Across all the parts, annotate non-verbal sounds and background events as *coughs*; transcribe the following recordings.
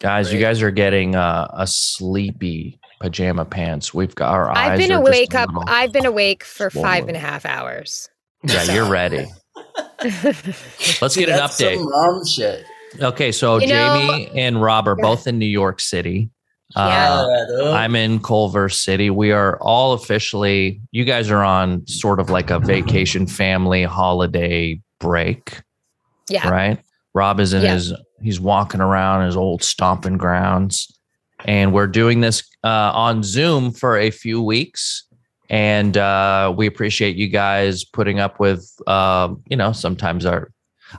Guys, you guys are getting uh, a sleepy pajama pants. We've got our eyes. I've been are just awake a up. I've been awake for swollen. five and a half hours. Yeah, you're ready. *laughs* Let's get an That's update. Some mom shit. Okay, so You know- Jamie and Rob are Yeah. both in New York City. Yeah. Uh, I'm in Culver City. We are all officially, you guys are on sort of like a vacation family holiday break, Yeah. right? Rob is in Yeah. his, he's walking around his old stomping grounds. And we're doing this uh, on Zoom for a few weeks. And uh, we appreciate you guys putting up with, um, you know, sometimes our,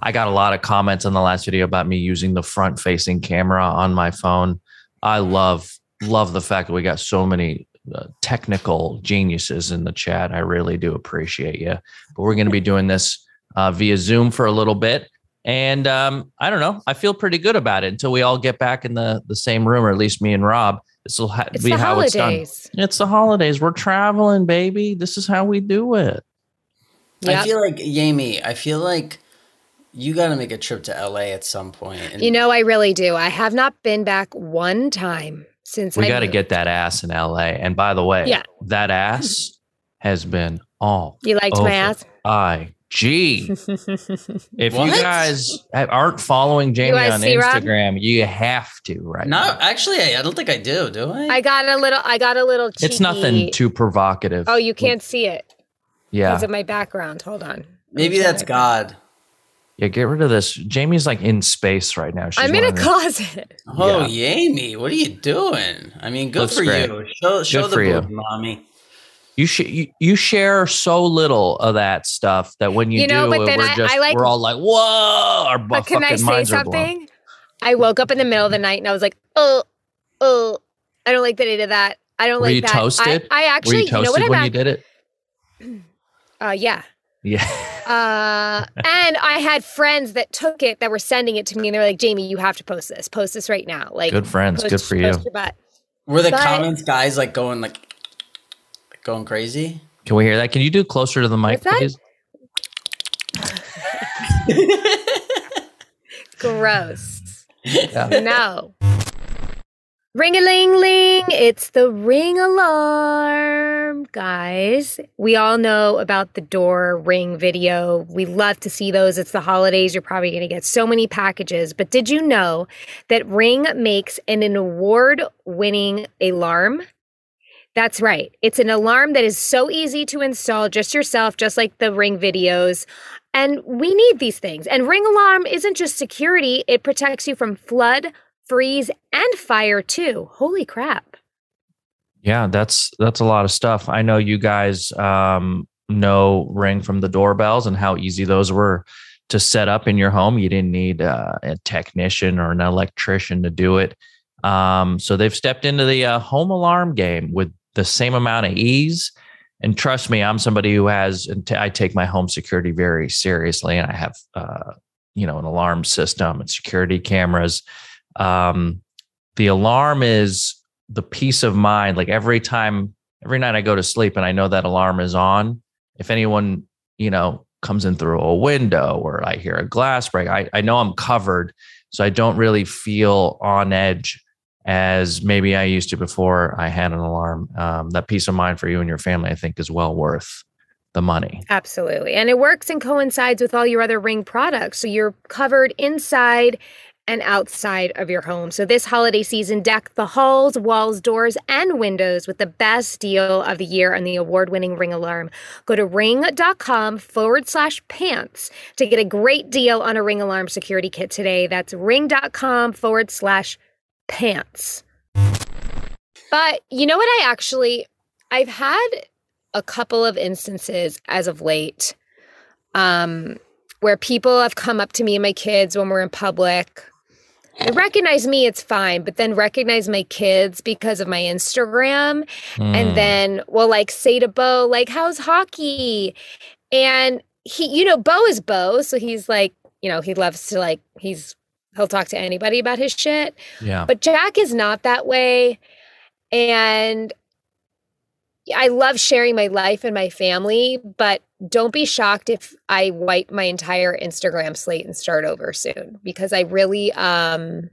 I got a lot of comments on the last video about me using the front facing camera on my phone. I love love the fact that we got so many uh, technical geniuses in the chat. I really do appreciate you. But we're going to be doing this uh, via Zoom for a little bit, and um, I don't know. I feel pretty good about it until we all get back in the the same room, or at least me and Rob. This will ha- It's be the how it's done. holidays. It's the holidays. We're traveling, baby. This is how we do it. I feel like Yami. I feel like you got to make a trip to LA at some point. And You know, I really do. I have not been back one time since We got to get that ass in LA. And by the way, Yeah. that ass has been all You liked over my ass? IG. If you guys aren't following Jamie on see Rob? Instagram, you have to right no, now. actually, I I don't think I do. Do I? I got a little. I got a little. Cheeky. It's nothing too provocative. Oh, you can't see it Yeah. because of my background. Hold on. Maybe that's God. Yeah, get rid of this. Jamie's like in space right now. She's I'm in a one of the- closet. Oh, Yami, what are you doing? I mean, good Looks for great. you. Show, show Good the for you. mommy. You, sh- you you share so little of that stuff that when you, You know, do, but then we're I- just I like- we're all like, whoa! Our But can I say minds are blown. something? I woke up in the middle of the night and I was like, oh, oh, I don't like that I did that. I don't Were like you that. toasted? I, I Were actually, you you, know what when I'm you did it? *clears throat* Uh, yeah. Yeah. Uh, and I had friends that took it that were sending it to me and they were like, Jamie, you have to post this. Post this right now. Like, Good friends. post- Good for you. post. Were the But- comments guys like going like going crazy? Can we hear that? Can you do closer to the mic, please? *laughs* Gross. Yeah. No. Ring a ling ling. It's the ring alarm, guys. We all know about the door ring video. We love to see those. It's the holidays. You're probably going to get so many packages. But did you know that Ring makes an, an award winning alarm? That's right. It's an alarm that is so easy to install just yourself, just like the ring videos. And we need these things. And Ring Alarm isn't just security, it protects you from flood, freeze, and fire too. Holy crap. Yeah, that's that's a lot of stuff. I know you guys um, know Ring from the doorbells and how easy those were to set up in your home. You didn't need uh, a technician or an electrician to do it. Um, so they've stepped into the uh, home alarm game with the same amount of ease. And trust me, I'm somebody who has. I take my home security very seriously, and I have, uh, you know, an alarm system and security cameras. Um, the alarm is the peace of mind. Like every time, every night I go to sleep and I know that alarm is on. If anyone, you know, comes in through a window or I hear a glass break, I, I know I'm covered. So I don't really feel on edge as maybe I used to before I had an alarm. Um, that peace of mind for you and your family, I think, is well worth the money. Absolutely. And it works and coincides with all your other Ring products. So you're covered inside and outside of your home. So this holiday season, deck the halls, walls, doors, and windows with the best deal of the year on the award winning Ring Alarm. Go to ring.com forward slash pants to get a great deal on a Ring Alarm security kit today. That's ring.com forward slash pants. But you know what? I actually, I've had a couple of instances as of late um, where people have come up to me and my kids when we're in public. They recognize me, it's fine, but then recognize my kids because of my Instagram. Mm. And then will like say to Bo, like, how's hockey? And he, you know, Bo is Bo. So he's like, you know, he loves to like, he's, he'll talk to anybody about his shit. yeah. But Jack is not that way. And I love sharing my life and my family, but don't be shocked if I wipe my entire Instagram slate and start over soon because I really um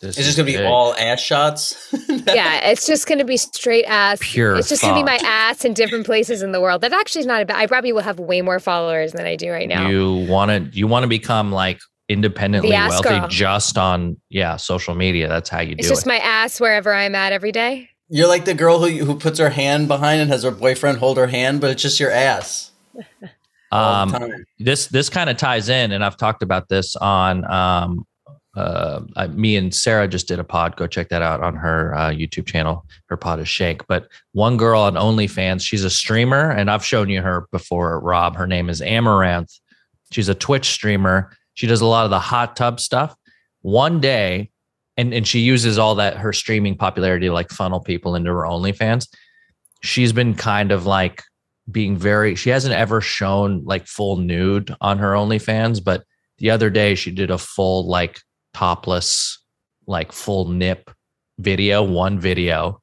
This it's just gonna be big. all ass shots. *laughs* yeah, it's just gonna be straight ass. Pure. It's just thought. gonna be my ass in different places in the world. That actually is not a bad. I probably will have way more followers than I do right now. You want to you want to become like independently wealthy girl. just on yeah social media. That's how you it's do it. It's just my ass wherever I'm at every day. You're like the girl who who puts her hand behind and has her boyfriend hold her hand, but it's just your ass. *laughs* um, this this kind of ties in, and I've talked about this on um, uh, me and Sarah just did a pod. Go check that out on her uh, YouTube channel. Her pod is Shake. But one girl on OnlyFans, she's a streamer, and I've shown you her before, Rob. Her name is Amouranth. She's a Twitch streamer. She does a lot of the hot tub stuff. One day, and and she uses all that her streaming popularity to like funnel people into her OnlyFans. She's been kind of like being very. She hasn't ever shown like full nude on her OnlyFans, but the other day she did a full like topless, like full nip video, one video.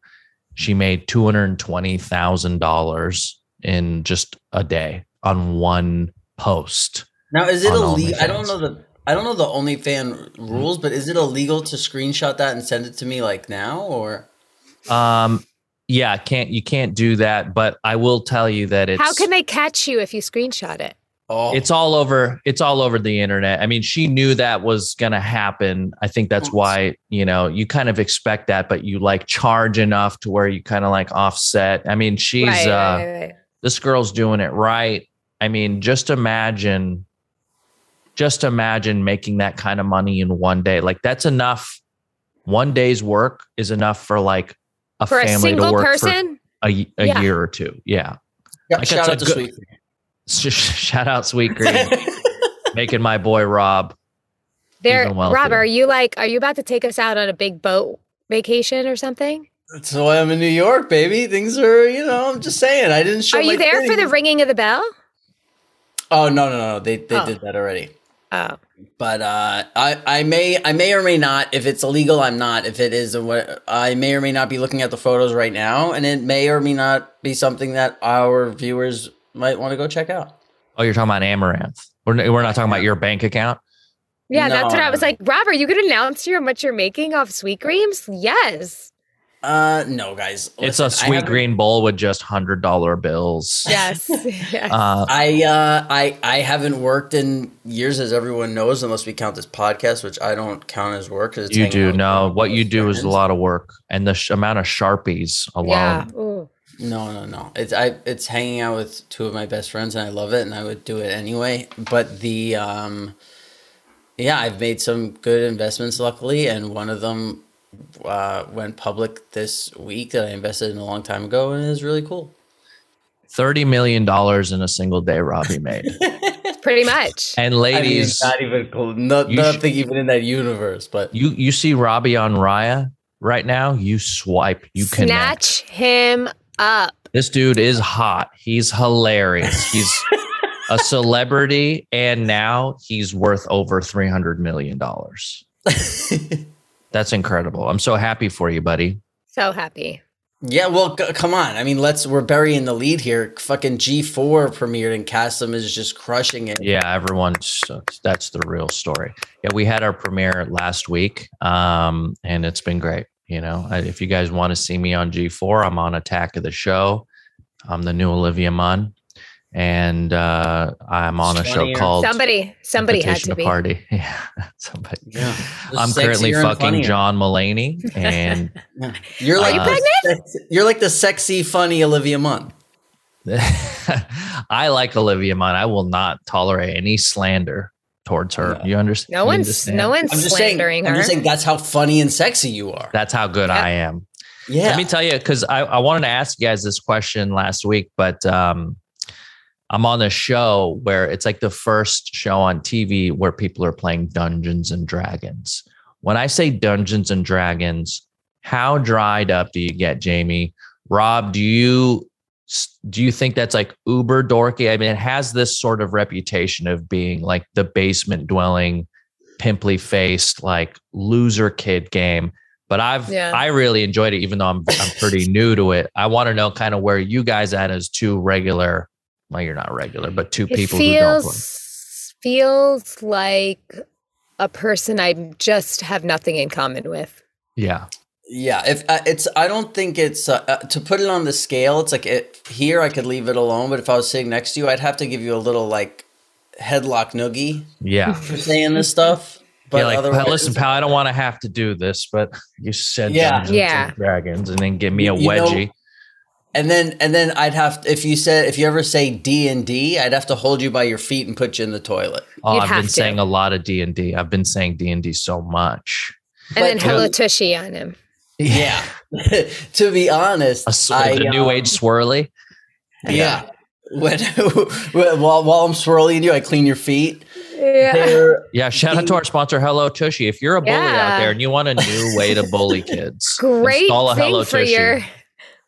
She made $220,000 in just a day on one post. Now, is it illegal? I don't know the I don't know the OnlyFan rules, but is it illegal to screenshot that and send it to me like now or? Um, yeah, can't you can't do that, but I will tell you that it's. How can they catch you if you screenshot it? Oh. It's all over. It's all over the internet. I mean, she knew that was going to happen. I think that's why you know you kind of expect that, but you like charge enough to where you kind of like offset. I mean, she's right, uh, right, right. this girl's doing it right. I mean, just imagine, just imagine making that kind of money in one day. Like that's enough. One day's work is enough for like a for family a to work person? for a, a yeah. year or two. Yeah. yeah like shout out to good, Sweet *laughs* Shout out Sweet Green, *laughs* making my boy Rob. There, Rob, are you like, are you about to take us out on a big boat vacation or something? That's why I'm in New York, baby. Things are, you know, I'm just saying. I didn't show. Are you there thing. for the ringing of the bell? Oh no, no, no! They they oh. did that already. Oh. But uh, I I may I may or may not. If it's illegal, I'm not. If it is, I may or may not be looking at the photos right now, and it may or may not be something that our viewers might want to go check out. Oh, you're talking about Amouranth. We're, we're not talking about your bank account. Yeah, no. that's what I was like. Robert, you could announce how much you're making off sweet greens. Yes. Uh, no, guys. Listen, it's a sweet green bowl with just hundred dollar bills. Yes. *laughs* yes. Uh, I uh, I I haven't worked in years, as everyone knows, unless we count this podcast, which I don't count as work. You do no. What you do friends. is a lot of work, and the sh- amount of sharpies alone. Yeah. Ooh. No, no, no. It's I it's hanging out with two of my best friends and I love it and I would do it anyway. But the um yeah, I've made some good investments luckily and one of them uh, went public this week that I invested in a long time ago and is really cool. Thirty million dollars in a single day Robbie made. *laughs* Pretty much. And ladies, I mean, not even cool. Not, nothing sh- even in that universe. But you you see Robbie on Raya right now. You swipe. You can snatch connect. him up. This dude is hot. He's hilarious. He's a *laughs* celebrity, and now he's worth over three hundred million dollars. *laughs* That's incredible. I'm so happy for you, buddy. So happy. Yeah, well, c- come on. I mean, let's. We're burying the lead here. Fucking G4 premiered and Kassem is just crushing it. Yeah, everyone's. That's the real story. Yeah, we had our premiere last week, um, and it's been great. You know, if you guys want to see me on G4, I'm on Attack of the Show. I'm the new Olivia Munn, and uh, I'm on a show called somebody. Somebody had to, be party. *laughs* Yeah, somebody. Yeah. I'm currently fucking John Mulaney, and *laughs* you're like uh, you you're like the sexy, funny Olivia Munn. *laughs* I like Olivia Munn. I will not tolerate any slander towards her. You understand? No one's understand? no one's I'm just slandering saying, her. I'm just saying that's how funny and sexy you are. That's how good yeah. I am. Yeah. Let me tell you, because I, I wanted to ask you guys this question last week, but um, I'm on a show where it's like the first show on TV where people are playing Dungeons and Dragons. When I say Dungeons and Dragons, how dried up do you get, Jamie? Rob, do you do you think that's like uber dorky? I mean, it has this sort of reputation of being like the basement dwelling, pimply faced, like loser kid game. But I've yeah. I really enjoyed it, even though I'm I'm pretty *laughs* new to it. I want to know kind of where you guys at as two regular. Well, you're not regular, but two it people feels, Feels like a person I just have nothing in common with. Yeah. Yeah, if uh, it's, I don't think it's uh, uh, to put it on the scale. It's like it, here, I could leave it alone, but if I was sitting next to you, I'd have to give you a little like headlock noogie Yeah. *laughs* for saying this stuff. But yeah, like, otherwise, listen, pal, I don't want to have to do this, but you said Yeah. Dungeons Yeah. and Dragons, and then give me a You- you know- wedgie. And then and then I'd have if you said if you ever say D and D, I'd have to hold you by your feet and put you in the toilet. oh, You'd I've been to. saying a lot of D and D. I've been saying D and D so much. And then But- Hello Tushy on him. Yeah, *laughs* to be honest, A, sw- I, the new um, age swirly. Yeah. *laughs* When, while, while I'm swirling you, I clean your feet. Yeah. *laughs* Yeah, shout out to our sponsor, Hello Tushy. If you're a bully out there and you want a new way to bully kids, Great install a thing Hello for Tushy. your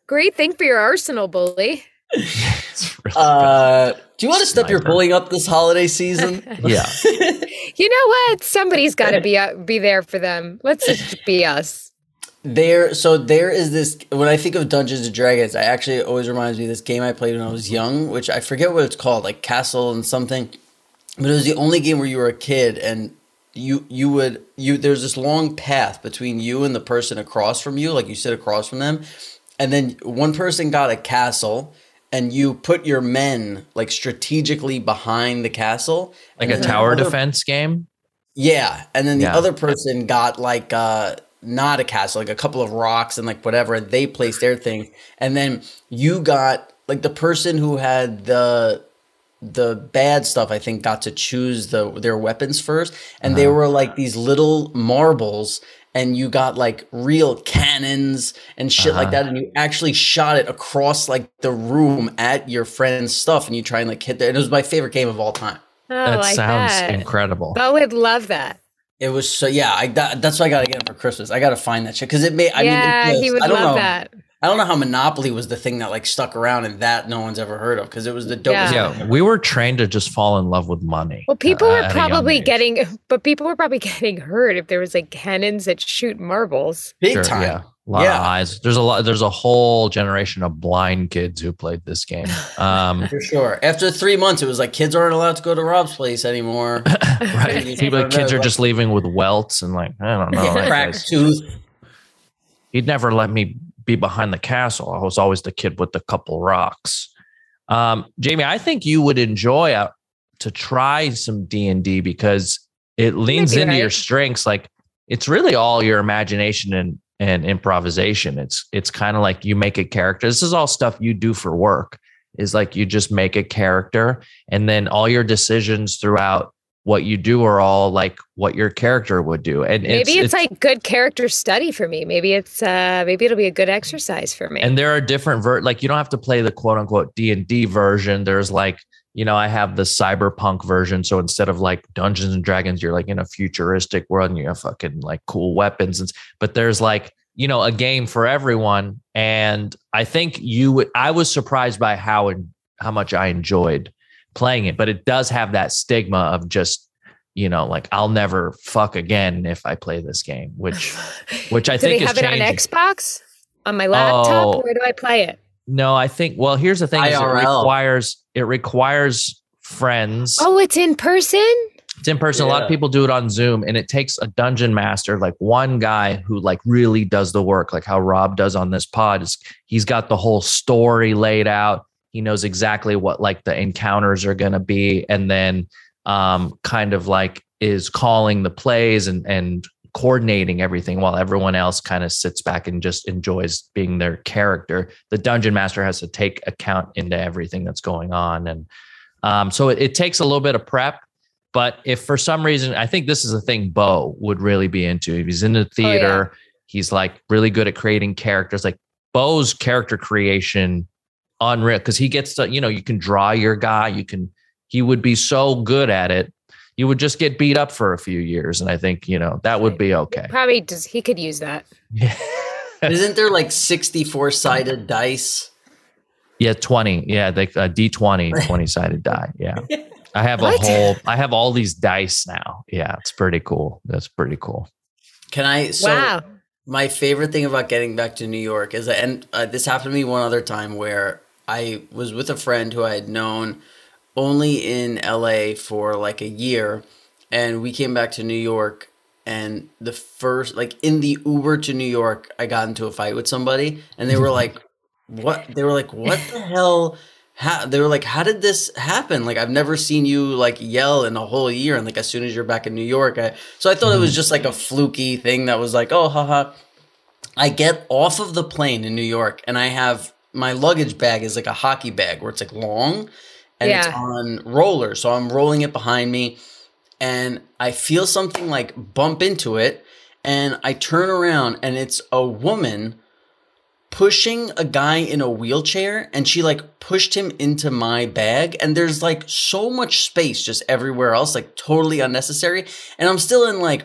great thing for your arsenal bully. Really uh, do you want to step your bullying up this holiday season? *laughs* yeah. *laughs* You know what? Somebody's got to be uh, be there for them. Let's just *laughs* be us. there, so there is this. When I think of Dungeons and Dragons, I actually always reminds me of this game I played when I was young, which I forget what it's called, like Castle and something. But it was the only game where you were a kid and you you would you there's this long path between you and the person across from you, like you sit across from them, and then one person got a castle. And you put your men like strategically behind the castle, Like a tower other- defense game. Yeah, and then the Yeah. other person got like uh not a castle, like a couple of rocks and like whatever, and they placed their thing. And then you got like the person who had the the bad stuff I think got to choose the their weapons first and they were like these little marbles and you got like real cannons and shit like Uh-huh. that and you actually shot it across like the room at your friend's stuff and you try and like hit that. And it was my favorite game of all time. Oh, that like sounds that. incredible. Bo would love that. It was so yeah. I that, that's why I gotta get it for Christmas. I gotta find that shit because it may. I yeah, mean, it he would I don't love know. that. I don't know how Monopoly was the thing that like stuck around and that no one's ever heard of because it was the dopest. Yeah. yeah, we were trained to just fall in love with money. Well, people uh, were at a young probably getting, but people were probably *laughs* getting hurt if there was like cannons that shoot marbles. big Sure, time. Yeah, a lot Yeah. of eyes. There's a lot. There's a whole generation of blind kids who played this game. Um, *laughs* For sure. After three months, it was like kids aren't allowed to go to Rob's place anymore. *laughs* right? Yeah. People, kids are just leaving with welts and like I don't know. that Cracked tooth. he'd never let me be behind the castle. I was always the kid with the couple rocks. Um, Jamie, I think you would enjoy uh, to try some D and D because it leans be into your strengths. Like it's really all your imagination and and improvisation. It's it's kind of like you make a character. This is all stuff you do for work. Is like you just make a character, and then all your decisions throughout what you do are all like what your character would do. And Maybe it's, like good character study for me. Maybe it's uh maybe it'll be a good exercise for me. and there are different ver like you don't have to play the quote unquote d&d version there's like you know i have the cyberpunk version so instead of like dungeons and dragons you're like in a futuristic world and you have fucking like cool weapons and but there's like you know a game for everyone and i think you would i was surprised by how and how much i enjoyed playing it but it does have that stigma of just you know like i'll never fuck again if i play this game which *laughs* which i do think they is have it on. Xbox? On my laptop? Oh. Where do I play it? No, I think. Well, here's the thing: is it requires it requires friends. Oh, it's in person? It's in person. A lot of people do it on Zoom, and it takes a dungeon master, like one guy who like really does the work, like how Rob does on this pod. Is he's got the whole story laid out. He knows exactly what like the encounters are going to be, and then um, kind of like is calling the plays and and coordinating everything while everyone else kind of sits back and just enjoys being their character. The dungeon master has to take account into everything that's going on, and um, so it, it takes a little bit of prep. But if for some reason, I think this is a thing Bo would really be into. If he's in the theater, he's like really good at creating characters. Like Bo's character creation, unreal because he gets to, you know, you can draw your guy. You can, he would be so good at it. You would just get beat up for a few years. And I think, you know, that would be okay. Probably does he could use that. Yeah. *laughs* Isn't there like 64 sided dice? Yeah, 20. Yeah, they uh, D20, 20 *laughs* sided die. Yeah. I have a What? whole I have all these dice now. Yeah, it's pretty cool. That's pretty cool. Can I? So wow. my favorite thing about getting back to New York is that, and uh, this happened to me one other time where I was with a friend who I had known only in LA for like a year. and we came back to New York. And the first, like in the Uber to New York, I got into a fight with somebody, and they were *laughs* like, "What?" They were like, "What the hell?" How, they were like, "How did this happen?" Like, I've never seen you like yell in a whole year, and like as soon as you're back in New York, I, so I thought it was mm-hmm. just like a fluky thing that was like, "Oh, haha." I get off of the plane in New York, and I have my luggage bag is like a hockey bag where it's like long, and it's on rollers, so I'm rolling it behind me, and I feel something like bump into it, and I turn around, and it's a woman pushing a guy in a wheelchair and she like pushed him into my bag and there's like so much space just everywhere else like totally unnecessary and i'm still in like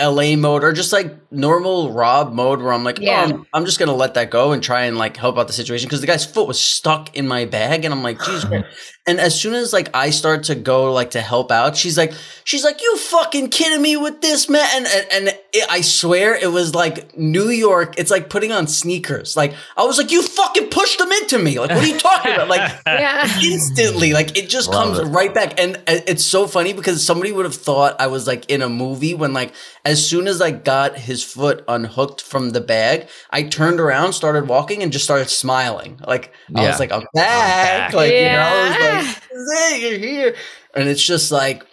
LA mode or just like normal Rob mode where I'm like, oh, Yeah. oh, I'm, I'm just gonna let that go and try and like help out the situation because the guy's foot was stuck in my bag and I'm like. *sighs* And as soon as like I start to go like to help out, she's like, she's like, you fucking kidding me with this man? And and, and it, I swear it was like New York. It's like putting on sneakers. Like I was like, you fucking pushed them into me. Like what are you talking about? Like *laughs* Yeah. instantly like it just Love comes it. right back and uh, it's so funny because somebody would have thought i was like in a movie when like as soon as i got his foot unhooked from the bag i turned around started walking and just started smiling like i was like i'm back back. like you know I was like "Hey, you're here and it's just like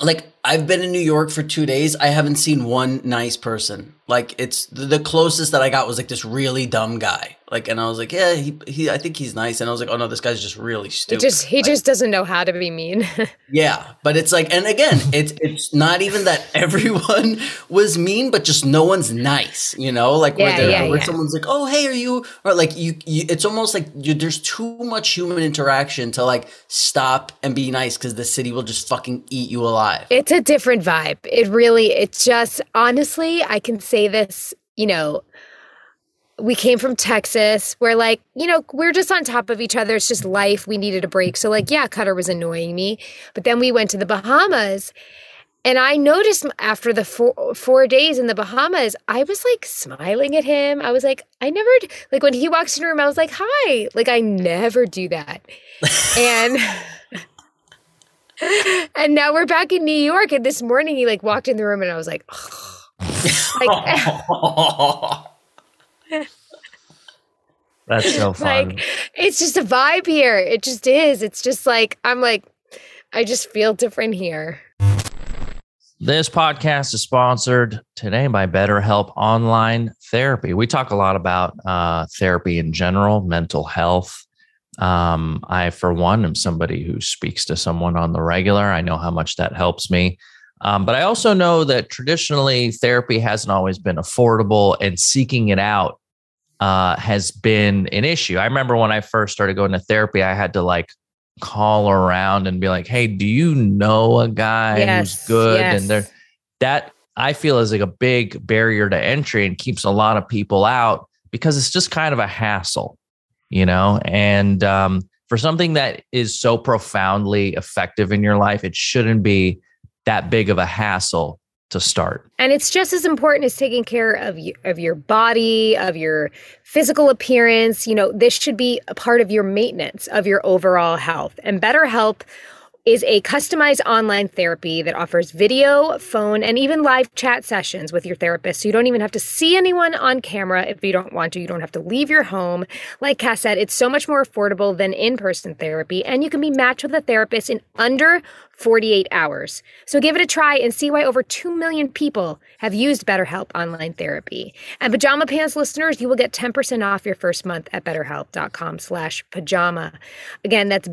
like I've been in New York for two days. I haven't seen one nice person. Like it's the, closest that I got was like this really dumb guy. Like, and I was like, yeah, he, he, I think he's nice. And I was like, oh no, this guy's just really stupid. just he Like, just doesn't know how to be mean. *laughs* yeah, but it's like, and again, *laughs* it's it's not even that everyone *laughs* was mean, but just no one's nice, you know, like where, Yeah, they're- yeah, where yeah. someone's like, oh hey, are you, or like you, you it's almost like you, there's too much human interaction to like stop and be nice because the city will just fucking eat you alive. It's a different vibe. It really, it's just, honestly, I can say this, you know, we came from Texas where, like, you know, we're just on top of each other. It's just life. We needed a break. So, like, yeah, Cutter was annoying me. But then we went to the Bahamas. And I noticed after the four, four days in the Bahamas, I was like smiling at him. I was like, I never, like, when he walks in the room, I was like, hi. Like, I never do that. and. *laughs* And now we're back in New York. And this morning he like walked in the room and I was like, like, *laughs* *laughs* That's so *laughs* fun. like it's just a vibe here. It just is. It's just like I'm like, I just feel different here. This podcast is sponsored today by BetterHelp Online Therapy. We talk a lot about uh, therapy in general, mental health. Um, I, for one, am somebody who speaks to someone on the regular. I know how much that helps me. Um, but I also know that traditionally therapy hasn't always been affordable, and seeking it out uh, has been an issue. I remember when I first started going to therapy, I had to like call around and be like, "Hey, do you know a guy Yes, who's good?" yes. And they're that I feel is like a big barrier to entry and keeps a lot of people out because it's just kind of a hassle, you know. And um, for something that is so profoundly effective in your life, it shouldn't be that big of a hassle to start. And it's just as important as taking care of you, of your body, of your physical appearance. You know, this should be a part of your maintenance of your overall health. And BetterHelp is a customized online therapy that offers video, phone, and even live chat sessions with your therapist. So you don't even have to see anyone on camera if you don't want to. You don't have to leave your home. Like Cass said, it's so much more affordable than in person therapy, and you can be matched with a therapist in under 48 hours. So give it a try and see why over 2 million people have used BetterHelp online therapy. And Pajama Pants listeners, you will get 10% off your first month at betterhelp.com slash pajama. Again, that's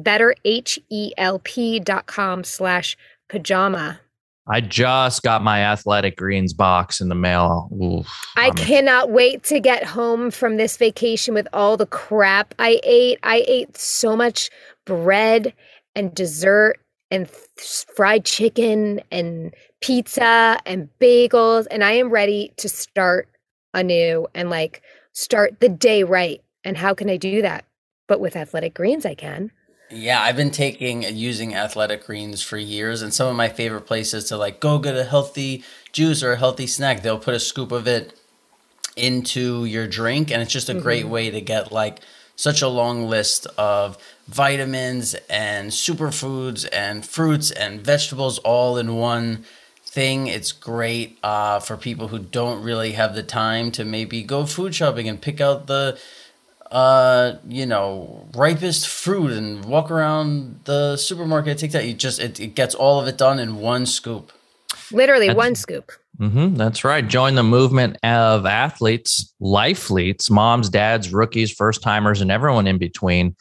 betterhelp.com slash pajama. I just got my athletic greens box in the mail. Oof, I I'm- cannot wait to get home from this vacation with all the crap I ate. I ate so much bread and dessert and th- fried chicken and pizza and bagels and I am ready to start anew and like start the day right. And how can I do that? But with athletic greens I can. Yeah, I've been taking using athletic greens for years, and some of my favorite places to like go get a healthy juice or a healthy snack, they'll put a scoop of it into your drink, and it's just a great way to get like such a long list of vitamins and superfoods and fruits and vegetables all in one thing. It's great uh, for people who don't really have the time to maybe go food shopping and pick out the uh, you know, ripest fruit and walk around the supermarket. Take that. You just it, it gets all of it done in one scoop. Literally that's, one scoop. Mm-hmm, that's right. Join the movement of athletes, life lifeleets, moms, dads, rookies, first timers, and everyone in between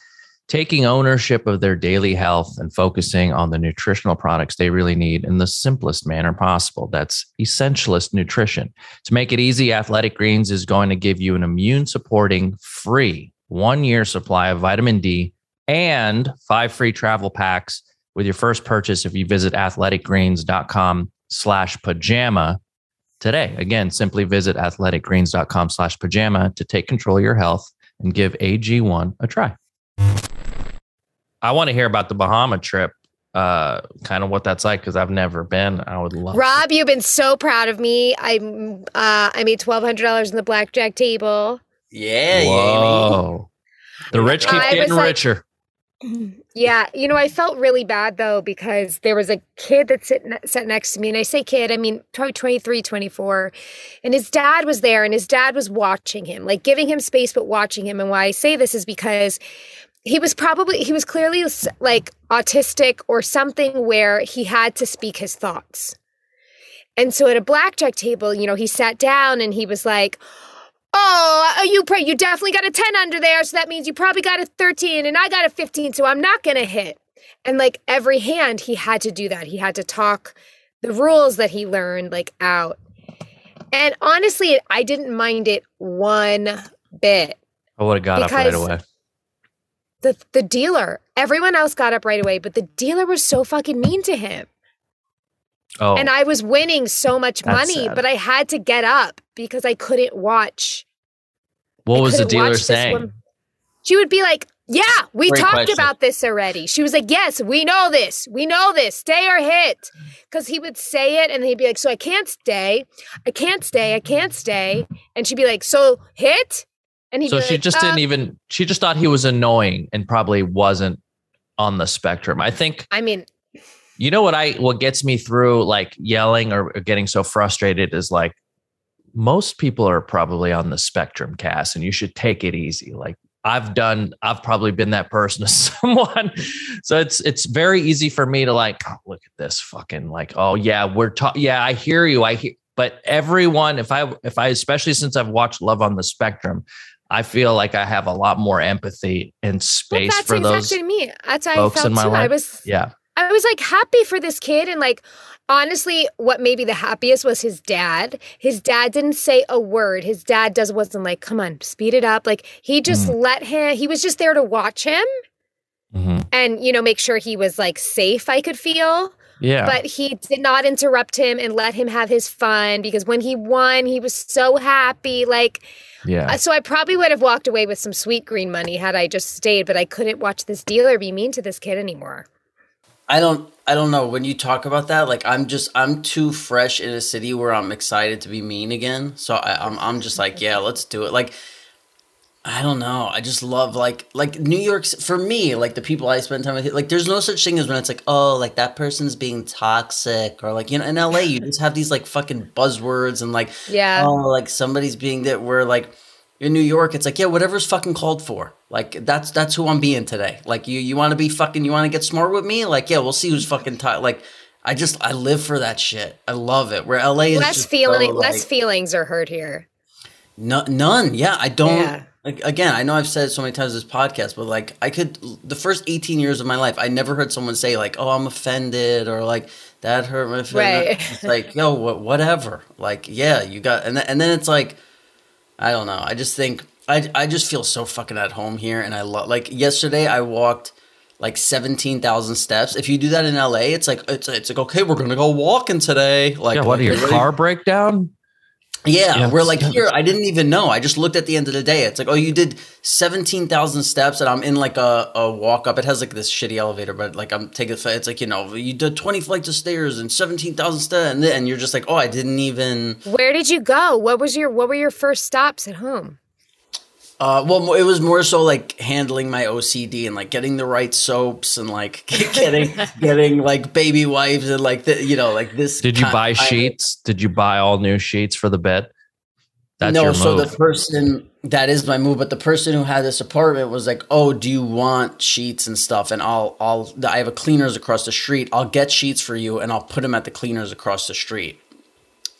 taking ownership of their daily health and focusing on the nutritional products they really need in the simplest manner possible. That's essentialist nutrition. To make it easy, Athletic Greens is going to give you an immune supporting free one year supply of vitamin D and five free travel packs with your first purchase if you visit athleticgreens.com slash pajama today. Again, simply visit athleticgreens.com slash pajama to take control of your health and give AG1 a try. I want to hear about the Bahama trip, uh, kind of what that's like because I've never been. I would love. Rob, to. you've been so proud of me. I uh, I made twelve hundred dollars in the blackjack table. Yeah, whoa! The rich keep I getting richer. *clears throat* Yeah, you know, I felt really bad though because there was a kid that sit, sat next to me, and I say kid, I mean probably 23, 24, and his dad was there, and his dad was watching him, like giving him space, but watching him. And why I say this is because he was probably he was clearly like autistic or something where he had to speak his thoughts. And so at a blackjack table you know he sat down and he was like oh uh, you pray you definitely got a 10 under there so that means you probably got a 13 and i got a 15 so i'm not gonna hit. And like every hand he had to do that. He had to talk the rules that he learned like out. And honestly i didn't mind it one bit i would have got up right away the the dealer. Everyone else got up right away, but the dealer was so fucking mean to him. Oh. And I was winning so much money, sad. but I had to get up because I couldn't watch. What I was the dealer saying? She would be like, "Yeah, we Great talked question. about this already." She was like, "Yes, we know this. We know this. Stay or hit." Cuz he would say it and he'd be like, "So I can't stay. I can't stay. I can't stay." And she'd be like, "So hit?" And he so she like, just didn't um, even. She just thought he was annoying and probably wasn't on the spectrum. I think. I mean, you know what I what gets me through like yelling or, getting so frustrated is like most people are probably on the spectrum Cass and you should take it easy. Like I've done, I've probably been that person *laughs* to someone. So it's it's very easy for me to like, oh, look at this fucking like, oh yeah, we're talking. Yeah, I hear you. I hear, but everyone, if I if I especially since I've watched Love on the Spectrum, I feel like I have a lot more empathy and space well, for those. That's me. That's how folks I felt in my too. Life. I was yeah. I was like happy for this kid and like honestly what made me the happiest was his dad. His dad didn't say a word. His dad does wasn't like, "Come on, speed it up." Like he just mm-hmm. let him he was just there to watch him. Mm-hmm. And you know, make sure he was like safe, I could feel. Yeah. But he did not interrupt him and let him have his fun because when he won, he was so happy like yeah. Uh, so I probably would have walked away with some sweet green money had I just stayed, but I couldn't watch this dealer be mean to this kid anymore. I don't I don't know when you talk about that like I'm just I'm too fresh in a city where I'm excited to be mean again. So I, I'm I'm just like, yeah, let's do it. Like I don't know. I just love like like New York's for me, like the people I spend time with. Like, there's no such thing as when it's like, oh, like that person's being toxic, or like you know, in LA, you just have these like fucking buzzwords and like, yeah, oh, like somebody's being that. we're like in New York, it's like, yeah, whatever's fucking called for. Like that's that's who I'm being today. Like you you want to be fucking, you want to get smart with me? Like yeah, we'll see who's fucking t- like. I just I live for that shit. I love it. Where LA is less feeling, so, like, less feelings are hurt here. No, none. Yeah, I don't. Yeah like again, I know I've said it so many times this podcast, but like I could the first 18 years of my life, I never heard someone say like, "Oh, I'm offended" or like that hurt my feelings. Right. It's like, yo, whatever. Like, yeah, you got, and th- and then it's like, I don't know. I just think I I just feel so fucking at home here, and I love. Like yesterday, I walked like 17,000 steps. If you do that in LA, it's like it's it's like okay, we're gonna go walking today. Like, yeah, what are your car breakdown? Yeah, yeah, we're like here. I didn't even know. I just looked at the end of the day. It's like, oh, you did seventeen thousand steps, and I'm in like a, a walk up. It has like this shitty elevator, but like I'm taking. It's like you know, you did twenty flights of stairs and seventeen thousand steps, and, and you're just like, oh, I didn't even. Where did you go? What was your What were your first stops at home? Uh, well, it was more so like handling my OCD and like getting the right soaps and like *laughs* getting getting like baby wipes and like the, you know like this. Did you buy I- sheets? Did you buy all new sheets for the bed? That's no, so the person that is my move, but the person who had this apartment was like, "Oh, do you want sheets and stuff?" And I'll, I'll, I have a cleaners across the street. I'll get sheets for you, and I'll put them at the cleaners across the street.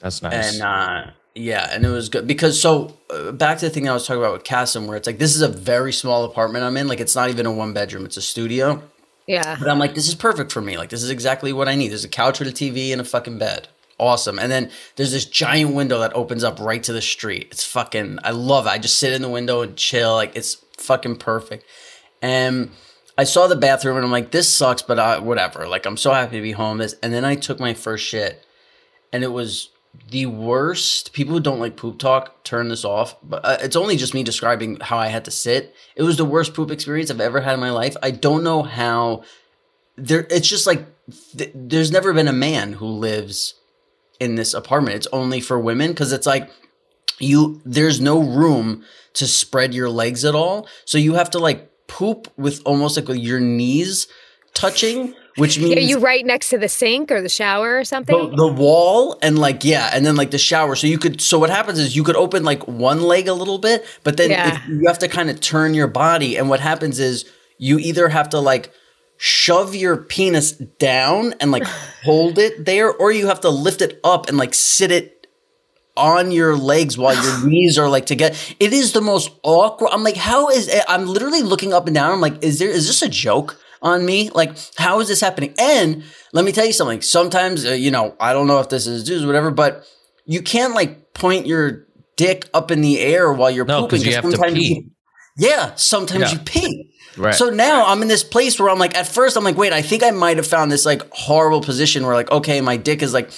That's nice. And uh, yeah, and it was good because so uh, back to the thing I was talking about with Kassem, where it's like this is a very small apartment I'm in. Like it's not even a one bedroom; it's a studio. Yeah. But I'm like, this is perfect for me. Like this is exactly what I need. There's a couch with a TV and a fucking bed. Awesome. And then there's this giant window that opens up right to the street. It's fucking. I love it. I just sit in the window and chill. Like it's fucking perfect. And I saw the bathroom and I'm like, this sucks, but I, whatever. Like I'm so happy to be home. This and then I took my first shit, and it was the worst. People who don't like poop talk turn this off, but uh, it's only just me describing how I had to sit. It was the worst poop experience I've ever had in my life. I don't know how. There, it's just like th- there's never been a man who lives in this apartment. It's only for women because it's like you there's no room to spread your legs at all. So you have to like poop with almost like your knees touching, which means Are you right next to the sink or the shower or something? the, the wall and like yeah, and then like the shower. So you could so what happens is you could open like one leg a little bit, but then Yeah. if, you have to kind of turn your body. And what happens is you either have to like shove your penis down and like *laughs* hold it there, or you have to lift it up and like sit it on your legs while your *sighs* knees are like together. It is the most awkward. I'm like, how is it? I'm literally looking up and down. I'm like, is there is this a joke on me? Like, how is this happening? And let me tell you something. Sometimes, uh, you know, I don't know if this is dudes, whatever, but you can't like point your dick up in the air while you're No, pooping. you have to pee. you- yeah, sometimes Yeah. you pee. Right. So now I'm in this place where I'm like, at first I'm like, wait, I think I might have found this like horrible position where like, okay, my dick is like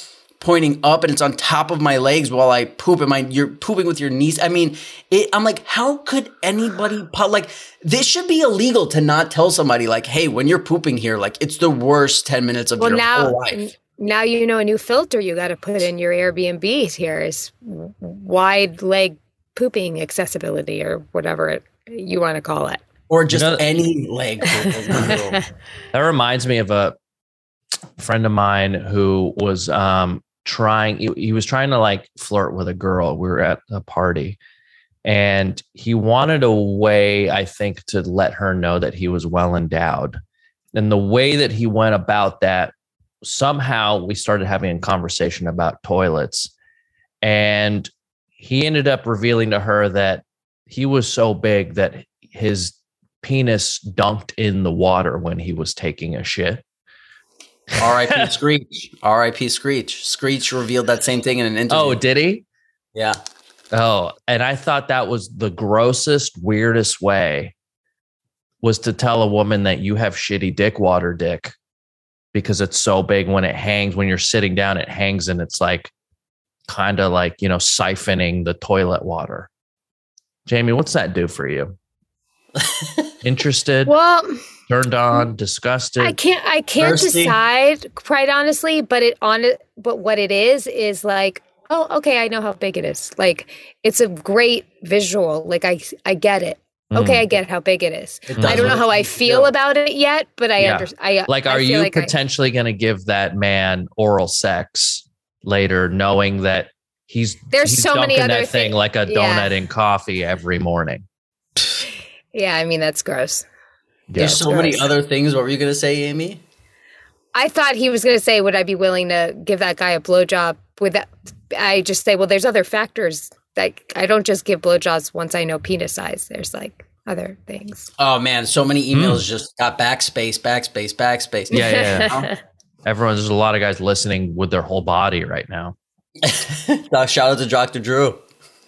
pointing up and it's on top of my legs while I poop and my you're pooping with your knees. I mean, it, I'm like, how could anybody po- like this should be illegal to not tell somebody like, hey, when you're pooping here, like it's the worst 10 minutes of well, your now whole life. now you know a new filter you got to put in your Airbnbs here is wide leg pooping accessibility or whatever it, you want to call it. Or just know- any leg. poop is *laughs* illegal. That reminds me of a friend of mine who was um trying he, he was trying to like flirt with a girl. We were at a party and he wanted a way, I think, to let her know that he was well endowed. And the way that he went about that, somehow we started having a conversation about toilets. And he ended up revealing to her that he was so big that his penis dunked in the water when he was taking a shit. R.I.P. *laughs* Screech. R.I.P. Screech. Screech revealed that same thing in an interview. Oh, did he? yeah. Oh, and I thought that was the grossest, weirdest way was to tell a woman that you have shitty dick water dick because it's so big when it hangs, when you're sitting down, it hangs and it's like kind of like, you know, siphoning the toilet water. Jamie, what's that do for you? *laughs* Interested, Well, turned on, disgusted? I can't I can't Thirsty? decide quite honestly, but it on it but what it is is like oh okay, I know how big it is. Like it's a great visual. Like I I get it. Okay, Mm. I get how big it is. It I don't know how I feel do. about it yet, but I Yeah. understand. I like are feel you like I- potentially going to give that man oral sex later knowing that he's There's he's so many other that thing like a yeah. donut in coffee every morning yeah, I mean that's gross. Yeah. There's so many other things. What were you going to say, Amy? I thought he was going to say, "Would I be willing to give that guy a blowjob?" With that, I just say, "Well, there's other factors. Like I don't just give blowjobs once I know penis size. There's like other things." Oh man, so many emails just got backspace, backspace, backspace. Hmm. yeah yeah, yeah. *laughs* everyone there's a lot of guys listening with their whole body right now Doc, *laughs* Shout out to Dr. Drew.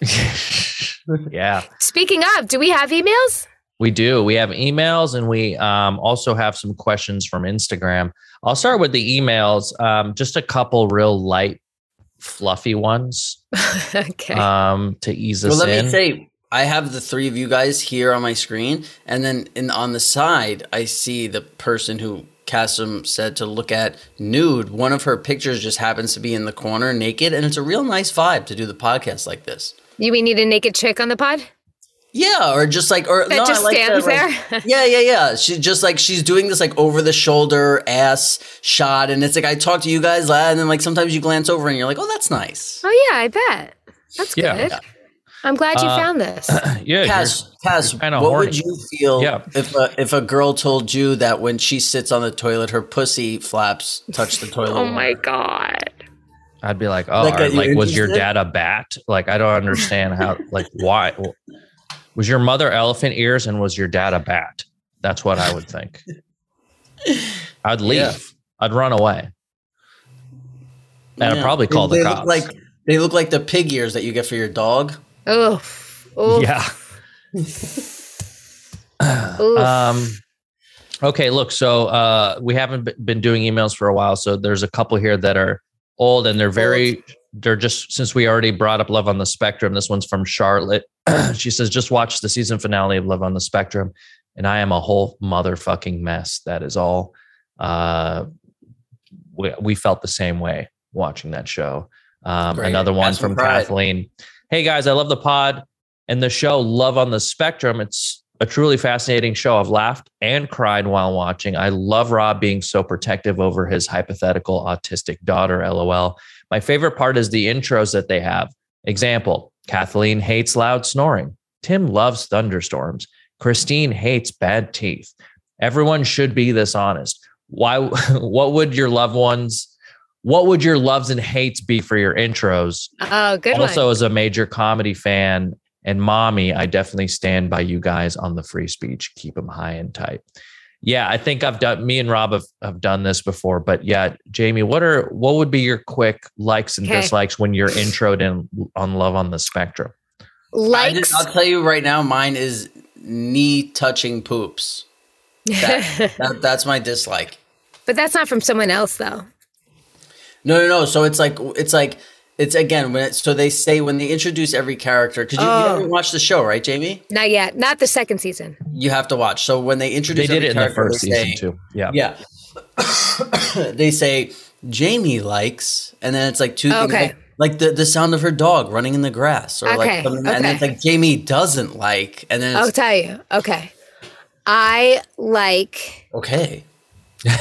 *laughs* yeah Speaking of, do we have emails? We do we have emails and we um, also have some questions from instagram i'll start with the emails um, just a couple real light fluffy ones *laughs* okay. um, to ease us Well, let in me say, I have the three of you guys here on my screen, and then in on the side, I see the person who Kassem said to look at nude. One of her pictures just happens to be in the corner, naked, and it's a real nice vibe to do the podcast like this. you we need a naked chick on the pod? Yeah, or just like or That no, just I like stands that, like- there. yeah, yeah, yeah. She just like she's doing this like over the shoulder ass shot, and it's like I talk to you guys, and then like sometimes you glance over and you're like, oh, that's nice. oh yeah, I bet. That's Yeah. good. I'm glad you Uh, found this. *clears throat* yeah, Cass, Cass, what horny. would you feel Yeah. if a, if a girl told you that when she sits on the toilet, her pussy flaps touch the toilet? *laughs* oh my god. I'd be like, oh, Like, are- are like, was your dad a bat? Like, I don't understand how, like, why? Was your mother elephant ears and was your dad a bat? That's what I would *laughs* think. I'd leave. Yeah. I'd run away. And I'd Yeah. probably They- call the they cops. Look like they look like the pig ears that you get for your dog. Oh. Yeah. *laughs* Um, okay, look, so uh, we haven't b- been doing emails for a while, so there's a couple here that are old and they're very. They're just since we already brought up Love on the Spectrum. This one's from Charlotte. *clears throat* she says, "Just watch the season finale of Love on the Spectrum, and I am a whole motherfucking mess. That is all. Uh, we, we felt the same way watching that show. Um, another one from pride. Kathleen. Hey guys, I love the pod and the show Love on the Spectrum. It's a truly fascinating show. I've laughed and cried while watching. I love Rob being so protective over his hypothetical autistic daughter, lol. My favorite part is the intros that they have. Example Kathleen hates loud snoring. Tim loves thunderstorms. Christine hates bad teeth. Everyone should be this honest. Why? *laughs* What would your loved ones? What would your loves and hates be for your intros? oh, good also, one. as a major comedy fan and mommy, I definitely stand by you guys on the free speech. Keep them high and tight. Yeah, I think I've done. Me and Rob have, have done this before, but yeah, Jamie, what are what would be your quick likes and Okay. dislikes when you're introed in on Love on the Spectrum? I Likes. just, I'll tell you right now, mine is knee touching poops. That, *laughs* that, that's my dislike. but that's not from someone else though. No, no, no. So it's like it's like it's again when it's so they say when they introduce every character because you, you Oh. haven't watched the show, right, Jamie? Not yet. Not the second season. You have to watch. So when they introduce, They introduce, did every it in the first season say- too. Yeah. Yeah. *coughs* they say Jamie likes, and then it's like two things like, like the, the sound of her dog running in the grass, or Okay, like something, and then it's like Jamie doesn't like, and then I'll tell you. Okay. I like okay. *laughs*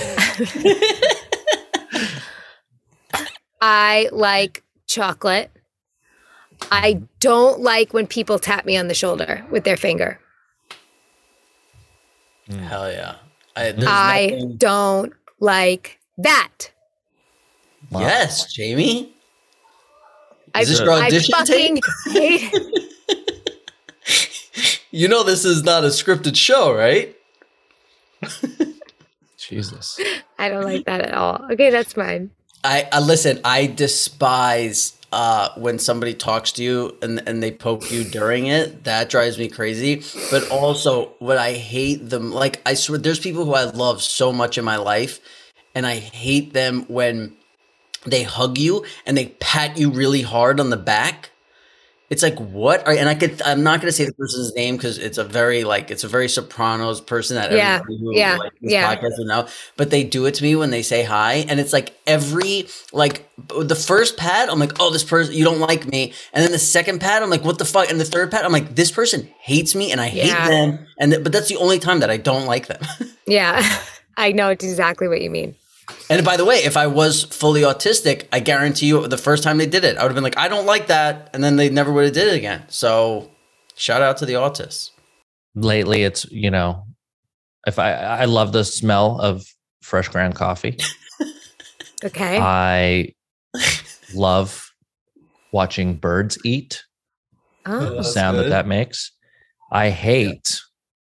I like chocolate. I don't like when people tap me on the shoulder with their finger. Hmm. Hell yeah. I, I nothing- don't like that. Wow. yes, Jamie. I, Is this your I audition fucking tape? hate *laughs* You know this is not a scripted show, right? Jesus. *laughs* I don't like that at all. Okay, that's mine. I, I listen. I despise uh, when somebody talks to you and and they poke you during it. That drives me crazy. But also, what I hate them like I swear, there's people who I love so much in my life, and I hate them when they hug you and they pat you really hard on the back. It's like what? Are, and I could. I'm not going to say the person's name because it's a very like it's a very Sopranos person that Yeah, everybody who yeah, like yeah. podcast would know. But they do it to me when they say hi, and it's like every like the first pat, I'm like, oh, this person you don't like me, and then the second pat, I'm like, what the fuck, and the third pat, I'm like, this person hates me, and I hate Yeah. them, and th- but that's the only time that I don't like them. *laughs* Yeah, *laughs* I know exactly what you mean. And by the way, if I was fully autistic, I guarantee you the first time they did it, I would have been like, I don't like that. And then they never would have did it again. So shout out to the autists. Lately, it's you know, if I I love the smell of fresh ground coffee. *laughs* Okay. I love watching birds eat. oh, The sound that good. that makes. I hate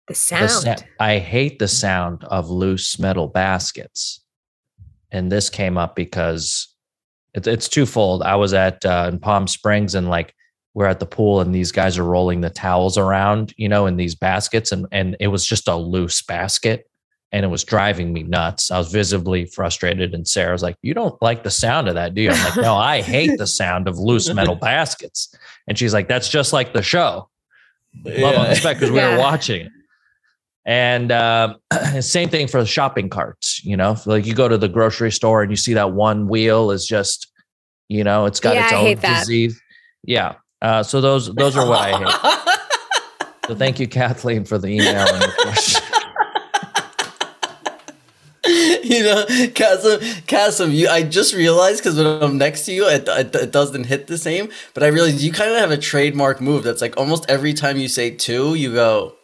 the the sound. sa- I hate the sound of loose metal baskets. And this came up because it, it's twofold. I was at uh, in Palm Springs and like we're at the pool and these guys are rolling the towels around, you know, in these baskets and and it was just a loose basket and it was driving me nuts. I was visibly frustrated and Sarah was like, "You don't like the sound of that, do you?" I'm like, "No, I hate the sound of loose *laughs* metal baskets." And she's like, "That's just like the show." Love on the spec because we *laughs* Yeah. were watching it. And um, *clears throat* same thing for the shopping carts. You know, like you go to the grocery store and you see that one wheel is just, you know, it's got Yeah, its I own hate that. disease. Yeah. Uh, so those those are what I hate. *laughs* So thank you, Kathleen, for the email and the question. *laughs* you know, Kassem, Kassem, you, I just realized because when I'm next to you, it, it, it doesn't hit the same. But I realized you kind of have a trademark move that's like almost every time you say two, you go,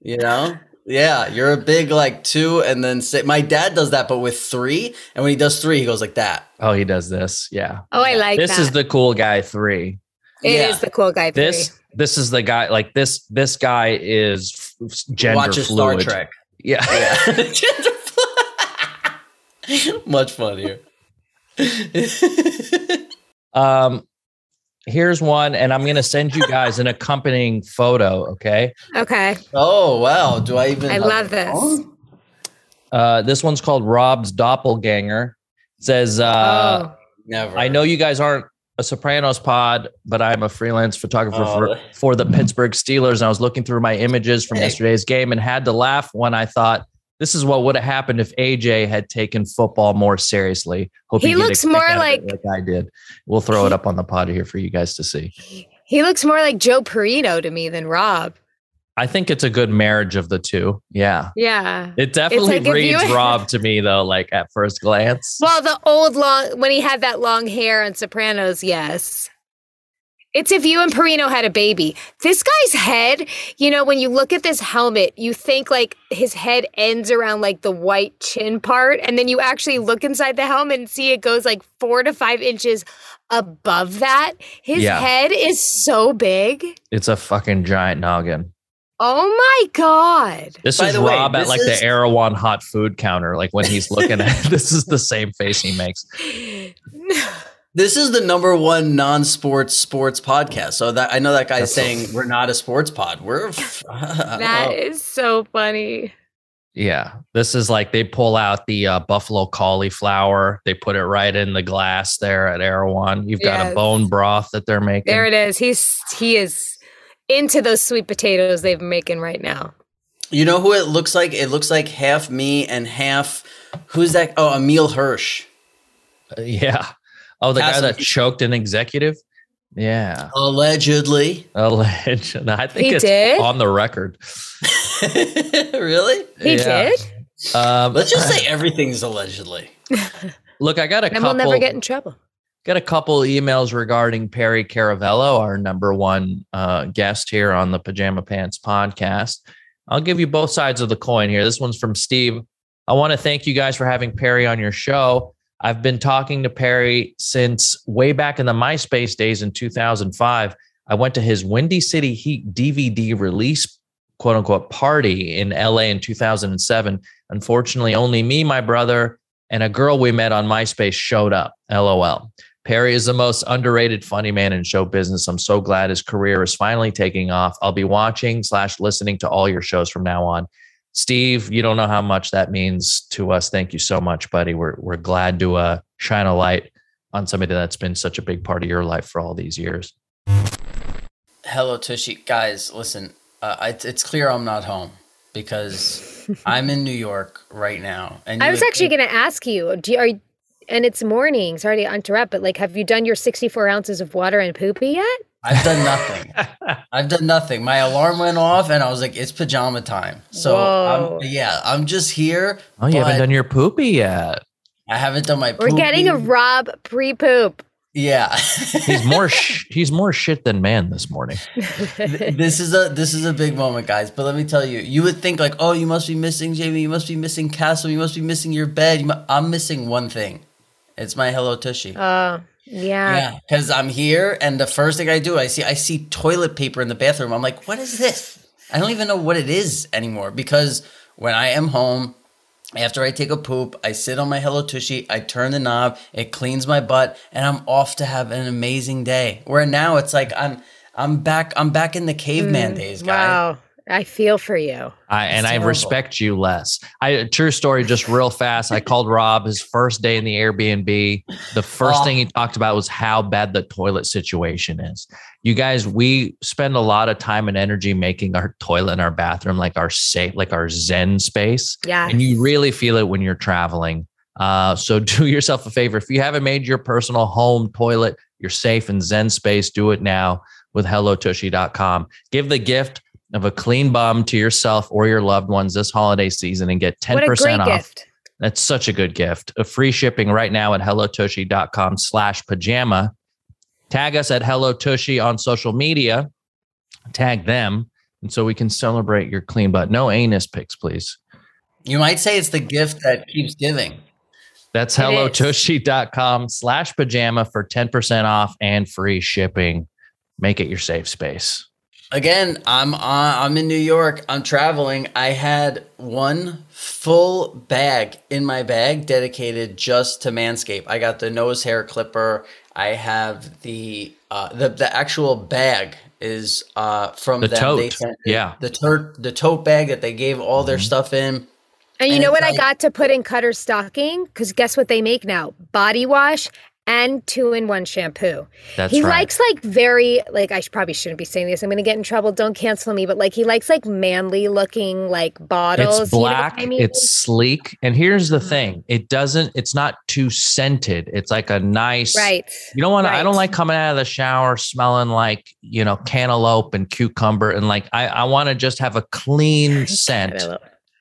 you know? Yeah, you're a big like two and then say, my dad does that, but with three. And when he does three, he goes like that. Oh, he does this. Yeah. Oh, I like this that. is the cool guy three. It Yeah. is the cool guy. Three. This this is the guy like this this guy is f- gender Watches Star. Trek. Yeah. Yeah. *laughs* *laughs* Much funnier. *laughs* Um here's one and I'm going to send you guys an accompanying photo, okay? Okay. oh, wow. Do I even? I love this. phone? Uh this one's called Rob's doppelganger. It says uh oh. Never. I know you guys aren't a Sopranos pod, but I'm a freelance photographer Oh. for, for the Pittsburgh Steelers. And I was looking through my images from Hey. yesterday's game and had to laugh when I thought this is what would have happened if AJ had taken football more seriously. Hope He you get a looks more out of it like- like I did. We'll throw it up on the pod here for you guys to see. He looks more like Joe Perrino to me than Rob. I think it's a good marriage of the two. Yeah. Yeah. It definitely like if you- reads *laughs* Rob to me though, like at first glance. Well, the old long when he had that long hair on Sopranos, yes. It's if you and Perrino had a baby. This guy's head, you know, when you look at this helmet, you think like his head ends around like the white chin part, and then you actually look inside the helmet and see it goes like four to five inches above that. His Yeah. head is so big. It's a fucking giant noggin. Oh my god. This By is the way, Rob at like is- the Erewhon hot food counter. Like when he's looking at *laughs* *laughs* this is the same face he makes. *laughs* This is the number one non-sports sports podcast. So that I know that guy's That's so- saying we're not a sports pod. We're *laughs* *laughs* I don't That know. is so funny. Yeah. This is like they pull out the uh, buffalo cauliflower. They put it right in the glass there at Erewhon. You've got Yes. a bone broth that they're making. There it is. He's he is into those sweet potatoes they've been making right now. You know who it looks like? It looks like half me and half who's that? Oh, Emile Hirsch. Uh, yeah. Oh, the guy that choked an executive? Yeah. Allegedly. Alleged. *laughs* I think He it's did? on the record. *laughs* really? He Yeah. did. Um, Let's just say everything's allegedly. *laughs* look, I got a And couple. we'll never get in trouble. Got a couple emails regarding Perry Caravello, our number one uh, guest here on the Pajama Pants podcast. I'll give you both sides of the coin here. This one's from Steve. I want to thank you guys for having Perry on your show. I've been talking to Perry since way back in the MySpace days in 2005. I went to his Windy City Heat DVD release, quote unquote, party in LA in 2007. Unfortunately, only me, my brother, and a girl we met on MySpace showed up. LOL. Perry is the most underrated funny man in show business. I'm so glad his career is finally taking off. I'll be watching slash listening to all your shows from now on. Steve, you don't know how much that means to us. Thank you so much, buddy. We're we're glad to uh, shine a light on somebody that's been such a big part of your life for all these years. Hello, Tushy. Guys, listen, uh, it's, it's clear I'm not home because *laughs* I'm in New York right now. And I was would actually going to ask you, do you, are you, and it's morning. Sorry to interrupt, but like, have you done your 64 ounces of water and poopy yet? I've done nothing. *laughs* I've done nothing. My alarm went off, and I was like, "It's pajama time." So, I'm, yeah, I'm just here. Oh, you haven't done your poopy yet. I haven't done my. We're getting a. Rob pre poop. Yeah, He's more *laughs* sh- he's more shit than man this morning. *laughs* this is a this is a big moment, guys. But let me tell you, you would think like, "Oh, you must be missing Jamie. You must be missing Castle. You must be missing your bed." You mu- I'm missing one thing. It's my Hello Tushy. Oh, yeah. Yeah, because I'm here, and the first thing I do, I see I see toilet paper in the bathroom. I'm like, what is this? I don't even know what it is anymore. Because when I am home, after I take a poop, I sit on my Hello Tushy, I turn the knob, it cleans my butt, and I'm off to have an amazing day. Where now it's like I'm I'm back I'm back in the caveman days, guy. Mm, Wow. I feel for you. I, and I respect you less. I true story, just real fast. I called Rob his first day in the Airbnb. The first Oh. thing he talked about was how bad the toilet situation is. You guys, we spend a lot of time and energy making our toilet in our bathroom like our safe, like our Zen space, Yeah. and you really feel it when you're traveling. Uh, so *laughs* do yourself a favor if you haven't made your personal home toilet your safe and Zen space. Do it now. with hellotushy.com. Give the gift of a clean bum to yourself or your loved ones this holiday season and get 10% off. Gift. That's such a good gift. A free shipping right now at hellotushy.com slash pajama. Tag us at Hello Tushy on social media. Tag them. And so we can celebrate your clean butt. No anus pics, please. You might say it's the gift that keeps giving. That's hellotushy.com slash pajama for 10% off and free shipping. Make it your safe space. Again, I'm on, I'm in New York. I'm traveling. I had one full bag in my bag dedicated just to Manscaped. I got the nose hair clipper. I have the uh, the the actual bag is uh, from the them. Tote. They sent yeah, the tote the tote bag that they gave all their mm-hmm. stuff in. And you and know what like, I got to put in Cutter's stocking? Because guess what they make now? Body wash and two in one shampoo. That's he right. likes like very like I probably shouldn't be saying this. I'm going to get in trouble. Don't cancel me. But like he likes like manly looking like bottles. It's black. You know I mean? It's sleek. And here's the mm-hmm. thing: it doesn't. It's not too scented. It's like a nice. Right. You don't want to. Right. I don't like coming out of the shower smelling like you know cantaloupe and cucumber and like I I want to just have a clean *laughs* scent.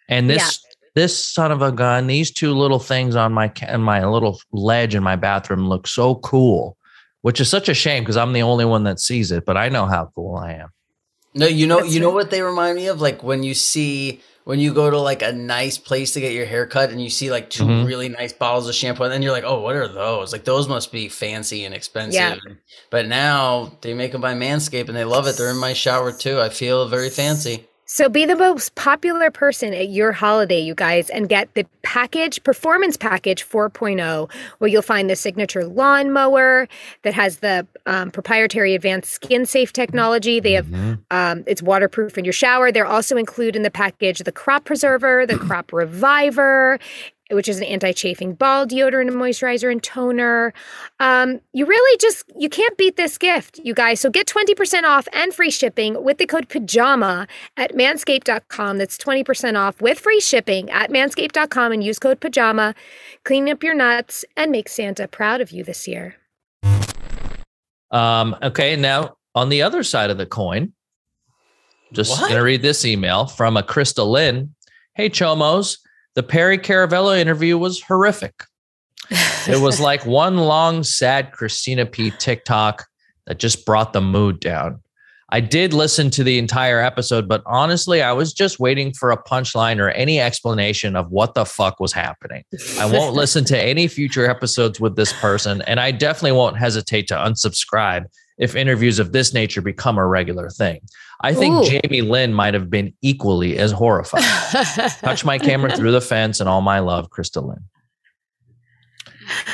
And this. Yeah this son of a gun, these two little things on my on my little ledge in my bathroom look so cool, which is such a shame because I'm the only one that sees it, but I know how cool I am. No, you know, That's you know what they remind me of? Like when you see when you go to like a nice place to get your hair cut and you see like 2 mm-hmm. really nice bottles of shampoo and then you're like, oh, what are those? Like those must be fancy and expensive. Yeah. But now they make them by Manscaped and they love it. They're in my shower too. I feel very fancy. So be the most popular person at your holiday, you guys, and get the package, performance package 4.0, where you'll find the signature lawn mower that has the um, proprietary advanced skin safe technology. They have mm-hmm. um, it's waterproof in your shower. They're also include in the package the crop preserver, the *clears throat* crop reviver which is an anti-chafing ball deodorant and moisturizer and toner. Um, you really just you can't beat this gift, you guys. So get 20% off and free shipping with the code pajama at manscaped.com. That's 20% off with free shipping at manscaped.com and use code pajama. Clean up your nuts and make Santa proud of you this year. Um, okay, now on the other side of the coin, just what? gonna read this email from a Crystal Lynn. Hey Chomos. The Perry Caravello interview was horrific. *laughs* it was like one long, sad Christina P TikTok that just brought the mood down. I did listen to the entire episode, but honestly, I was just waiting for a punchline or any explanation of what the fuck was happening. I won't *laughs* listen to any future episodes with this person, and I definitely won't hesitate to unsubscribe if interviews of this nature become a regular thing. I think Ooh. Jamie Lynn might have been equally as horrified. *laughs* Touch my camera through the fence and all my love, Crystal Lynn.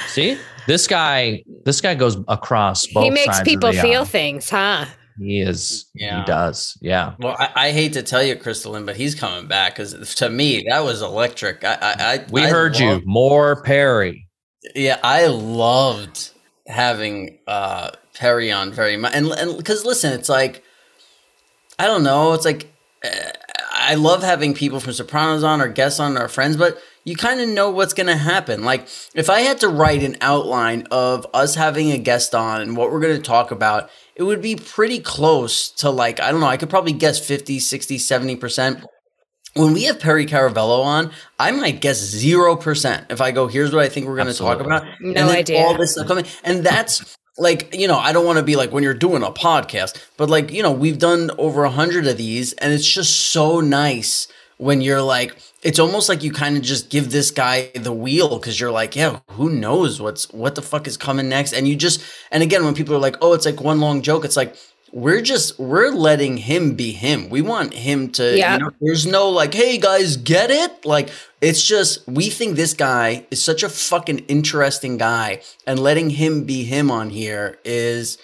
See, this guy, this guy goes across both. He makes people feel aisle. things, huh? He is. Yeah. He does. Yeah. Well, I, I, hate to tell you, Crystal Lynn, but he's coming back because to me that was electric. I, I, I we I heard loved, you more Perry. Yeah, I loved having uh Perry on very much, and and because listen, it's like I don't know. It's like uh, I love having people from Sopranos on or guests on or friends, but you kind of know what's going to happen. Like if I had to write an outline of us having a guest on and what we're going to talk about, it would be pretty close to like I don't know, I could probably guess 50, 60, 70%. When we have Perry Caravello on, I might guess 0% if I go, here's what I think we're going to talk about. No and then idea. all this stuff coming. And that's like you know i don't want to be like when you're doing a podcast but like you know we've done over a hundred of these and it's just so nice when you're like it's almost like you kind of just give this guy the wheel because you're like yeah who knows what's what the fuck is coming next? And you just and again when people are like oh it's like one long joke it's like we're just we're letting him be him. We want him to yeah. You know, there's no like, hey guys, get it? Like it's just we think this guy is such a fucking interesting guy, and letting him be him on here is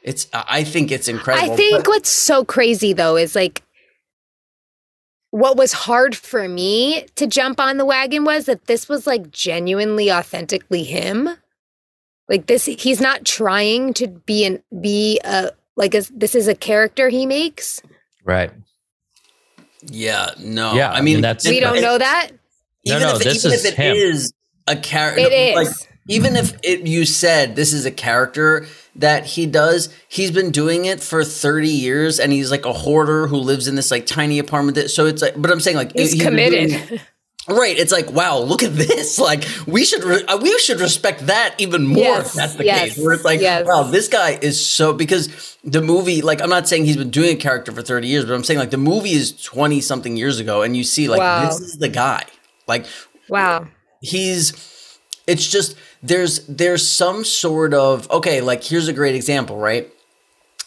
it's I think it's incredible. I think but- what's so crazy though is like what was hard for me to jump on the wagon was that this was like genuinely authentically him. Like this he's not trying to be an be a like, is, this is a character he makes? Right. Yeah. No. Yeah. I mean, that's we don't know that. Even no, no, if, this even is if it him. is a character, it is. Like, even if it, you said this is a character that he does, he's been doing it for 30 years and he's like a hoarder who lives in this like tiny apartment. That, so it's like, but I'm saying like he's, he's committed. *laughs* Right, it's like wow, look at this! *laughs* Like we should re- uh, we should respect that even more. Yes, if that's the yes, case. Where it's like yes. wow, this guy is so because the movie. Like I'm not saying he's been doing a character for 30 years, but I'm saying like the movie is 20 something years ago, and you see like Wow. this is the guy. Like Wow. he's it's just there's there's some sort of okay like here's a great example right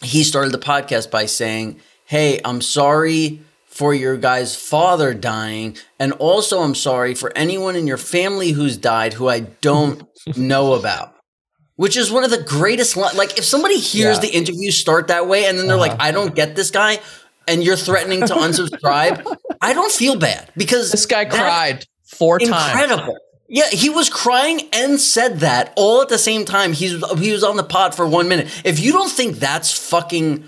he started the podcast by saying hey i'm sorry for your guy's father dying and also i'm sorry for anyone in your family who's died who i don't *laughs* know about which is one of the greatest li- like if somebody hears Yeah. the interview start that way and then they're like Uh-huh. i don't get this guy and you're threatening to unsubscribe *laughs* i don't feel bad because This guy cried four times. incredible. Yeah, he was crying and said that all at the same time. He's he was on the pod for one minute. If you don't think that's fucking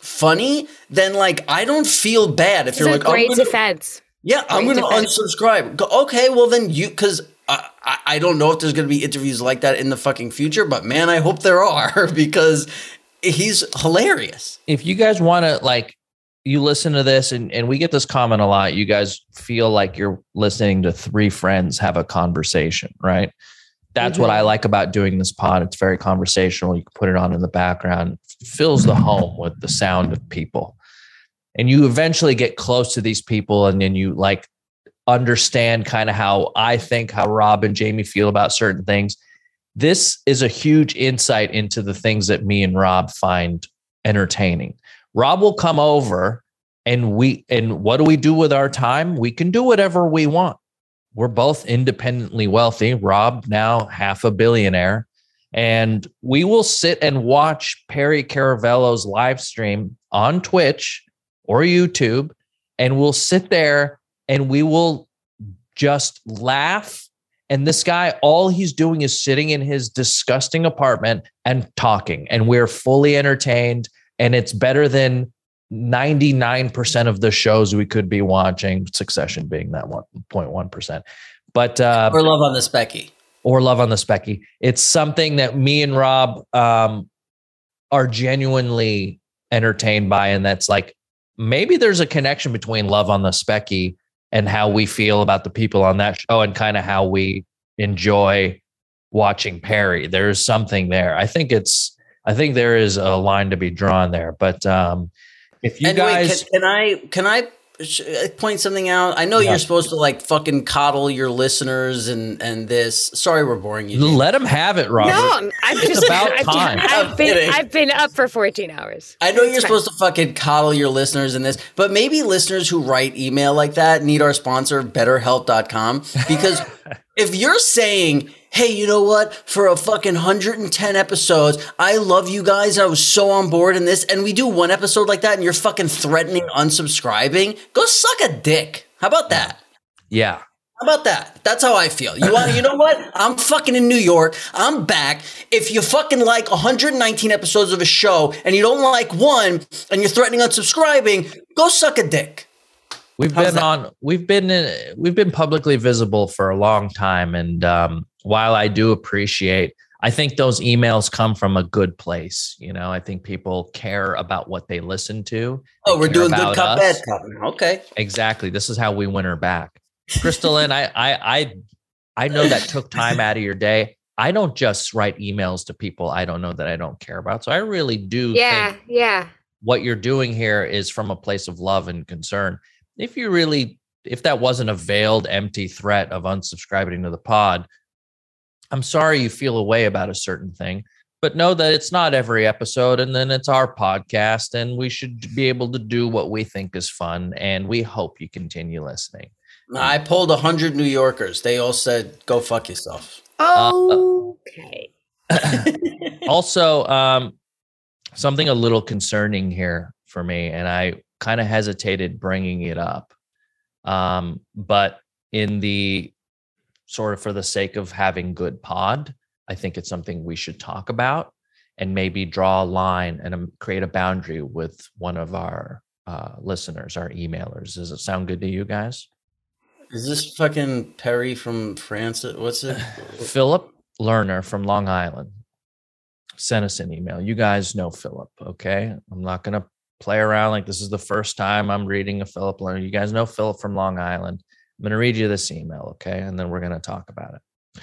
funny, then like I don't feel bad if It's you're a like, I'm great gonna- defense. yeah, I'm going to defense. unsubscribe. Go, okay, well then you because. I, I- I don't know if there's going to be interviews like that in the fucking future, but man, I hope there are *laughs* because he's hilarious. if you guys want to like you listen to this and, and we get this comment a lot you guys feel like you're listening to three friends have a conversation right that's what i mm-hmm. like about doing this pod. It's very conversational. You can put it on in the background. It fills the home with the sound of people. And you eventually get close to these people and then you like understand kind of how i think how rob and jamie feel about certain things. This is a huge insight into the things that me and rob find entertaining. Rob will come over and we and what do we do with our time? We can do whatever we want. We're both independently wealthy. Rob now half a billionaire and we will sit and watch Perry Caravello's live stream on Twitch or YouTube and we'll sit there and we will just laugh and this guy all he's doing is sitting in his disgusting apartment and talking and we're fully entertained and it's better than 99% of the shows we could be watching succession being that 1.1% but uh Or love on the Specky. or love on the specky. It's something that me and rob um are genuinely entertained by and that's like maybe there's a connection between love on the specky and how we feel about the people on that show and kind of how we enjoy watching perry. There's something there. I think it's i think there is a line to be drawn there but um if you and guys wait, can, can I can I sh- uh, point something out? I know Yeah. you're supposed to like fucking coddle your listeners and and this. Sorry, we're boring you. Jake. let them have it robert No, I'm, I'm It's just about I've, time. I've been. I've been up for 14 hours. I know you're fine. supposed to fucking coddle your listeners in this, but maybe listeners who write email like that need our sponsor, betterhelp.com. Because *laughs* if you're saying, hey, you know what? For a fucking 110 episodes, I love you guys. I was so on board in this. And we do one episode like that and you're fucking threatening unsubscribing, go suck a dick. How about that? yeah How about that? That's how I feel. You want? You know what? I'm fucking in New York. I'm back. If you fucking like 119 episodes of a show and you don't like one and you're threatening unsubscribing, go suck a dick. We've How's been that? on. We've been. in- We've been publicly visible for a long time, and um, while I do appreciate, I think those emails come from a good place. You know, I think people care about what they listen to. Oh, we're doing good about cop, us. bad cop. Okay. Exactly. This is how we win her back, Crystal. and I, I, I, I know that took time out of your day. I don't just write emails to people I don't know that I don't care about. So I really do Yeah, think yeah. what you're doing here is from a place of love and concern. If you really, if that wasn't a veiled, empty threat of unsubscribing to the pod, I'm sorry you feel a way about a certain thing, but know that it's not every episode. And then it's our podcast, and we should be able to do what we think is fun. And we hope you continue listening. I polled 100 New Yorkers. They all said, go fuck yourself. Okay. *laughs* also, um, something a little concerning here for me, and I kind of hesitated bringing it up. Um, but in the sort of for the sake of having good pod, I think it's something we should talk about and maybe draw a line and um, create a boundary with one of our uh, listeners, our emailers. Does it sound good to you guys? Is this fucking Perry from France? What's it? *sighs* Philip, Lerner from Long Island sent us an email. You guys know Philip, okay? I'm not going to play around like this is the first time I'm reading a Philip Learner. You guys know Philip from Long Island. I'm going to read you this email, okay? And then we're going to talk about it.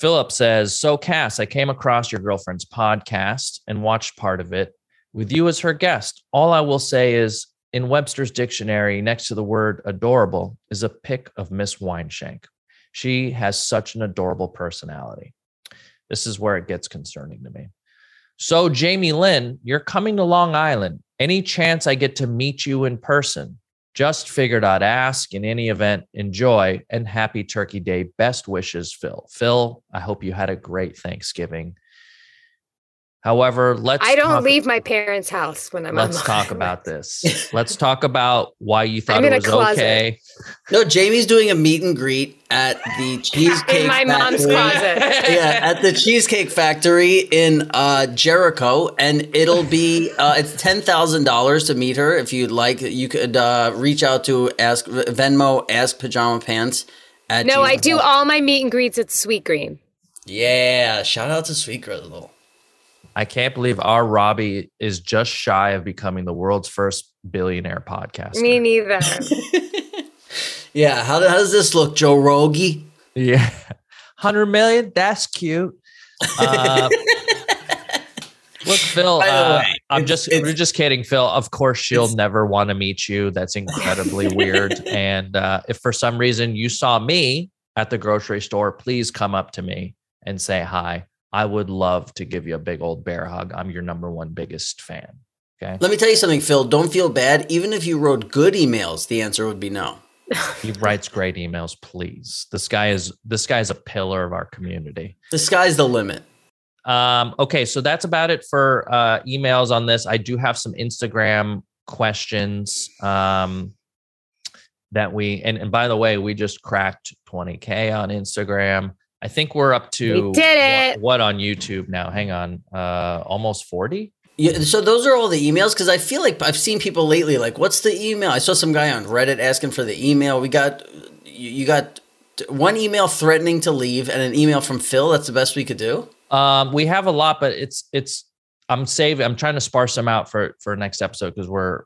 Philip says, So, Cass, I came across your girlfriend's podcast and watched part of it with you as her guest. All I will say is, in Webster's dictionary, next to the word adorable is a pic of Miss Wineshank. She has such an adorable personality. This is where it gets concerning to me. So, Jamie Lynn, you're coming to Long Island. Any chance I get to meet you in person? Just figured I'd ask. In any event, enjoy and happy Turkey Day. Best wishes, Phil. Phil, I hope you had a great Thanksgiving. However, let's. I don't talk, leave my parents' house when I'm. Let's on talk about this. *laughs* let's talk about why you thought I'm it was okay. No, Jamie's doing a meet and greet at the *laughs* Cheesecake in my mom's closet. *laughs* yeah, at the Cheesecake Factory in uh, Jericho, and it'll be uh, it's ten thousand dollars to meet her. If you'd like, you could uh, reach out to ask Venmo, ask Pajama Pants. At No, I do all my meet and greets at Sweet Green. Yeah, shout out to Sweet Grizzle. I can't believe our Robbie is just shy of becoming the world's first billionaire podcast. Me neither. *laughs* Yeah, how, how does this look, Joe Rogie? Yeah. 100 million? That's cute. Uh, *laughs* look, Phil, uh, way, I'm just, we're just kidding, Phil. Of course, she'll never want to meet you. That's incredibly weird. *laughs* And uh, if for some reason you saw me at the grocery store, please come up to me and say hi. I would love to give you a big old bear hug. I'm your number one biggest fan. Okay. Let me tell you something, Phil. Don't feel bad. Even if you wrote good emails, the answer would be no. He writes great emails, please. This guy is this guy is a pillar of our community. The sky's the limit. Um, okay, so that's about it for uh, emails on this. I do have some Instagram questions um, that we and, and by the way, we just cracked 20k on Instagram. I think we're up to We did What, it. what on YouTube now? Hang on, uh, almost 40. Yeah, so those are all the emails because I feel like I've seen people lately like, "What's the email?" I saw some guy on Reddit asking for the email. We got you, you got one email threatening to leave and an email from Phil. That's the best we could do. Um, we have a lot, but it's it's. I'm saving. I'm trying to sparse them out for for next episode because we're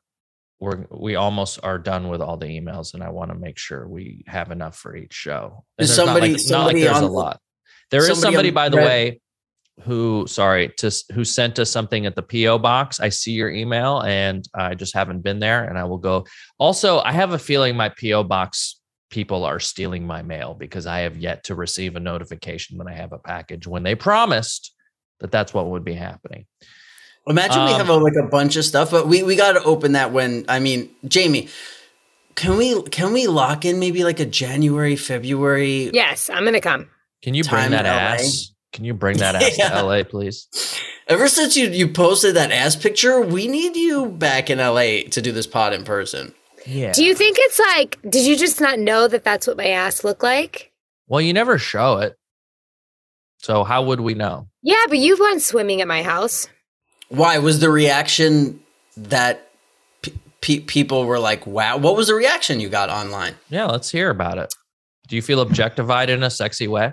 we're we almost are done with all the emails, and I want to make sure we have enough for each show. And Is there's not somebody- like, not like there's on a lot. There is somebody somebody, on by the Reddit- way, who sorry to who sent us something at the PO box. I see your email, and I just haven't been there, and I will go. Also, I have a feeling my PO box people are stealing my mail because I have yet to receive a notification when I have a package when they promised that that's what would be happening. Imagine we Um, have a, like a bunch of stuff, but we we got to open that when I mean, Jamie, can we can we lock in maybe like a January February? yes, I'm gonna come. Can you bring that ass? Can you bring that *laughs* ass Yeah. to LA, please? Ever since you you posted that ass picture, we need you back in LA to do this pod in person. Yeah. Do you think it's like? Did you just not know that that's what my ass looked like? well, you never show it. So how would we know? Yeah, but you've gone swimming at my house. Why was the reaction that pe- pe- people were like, "Wow"? What was the reaction you got online? Yeah, let's hear about it. Do you feel objectified in a sexy way?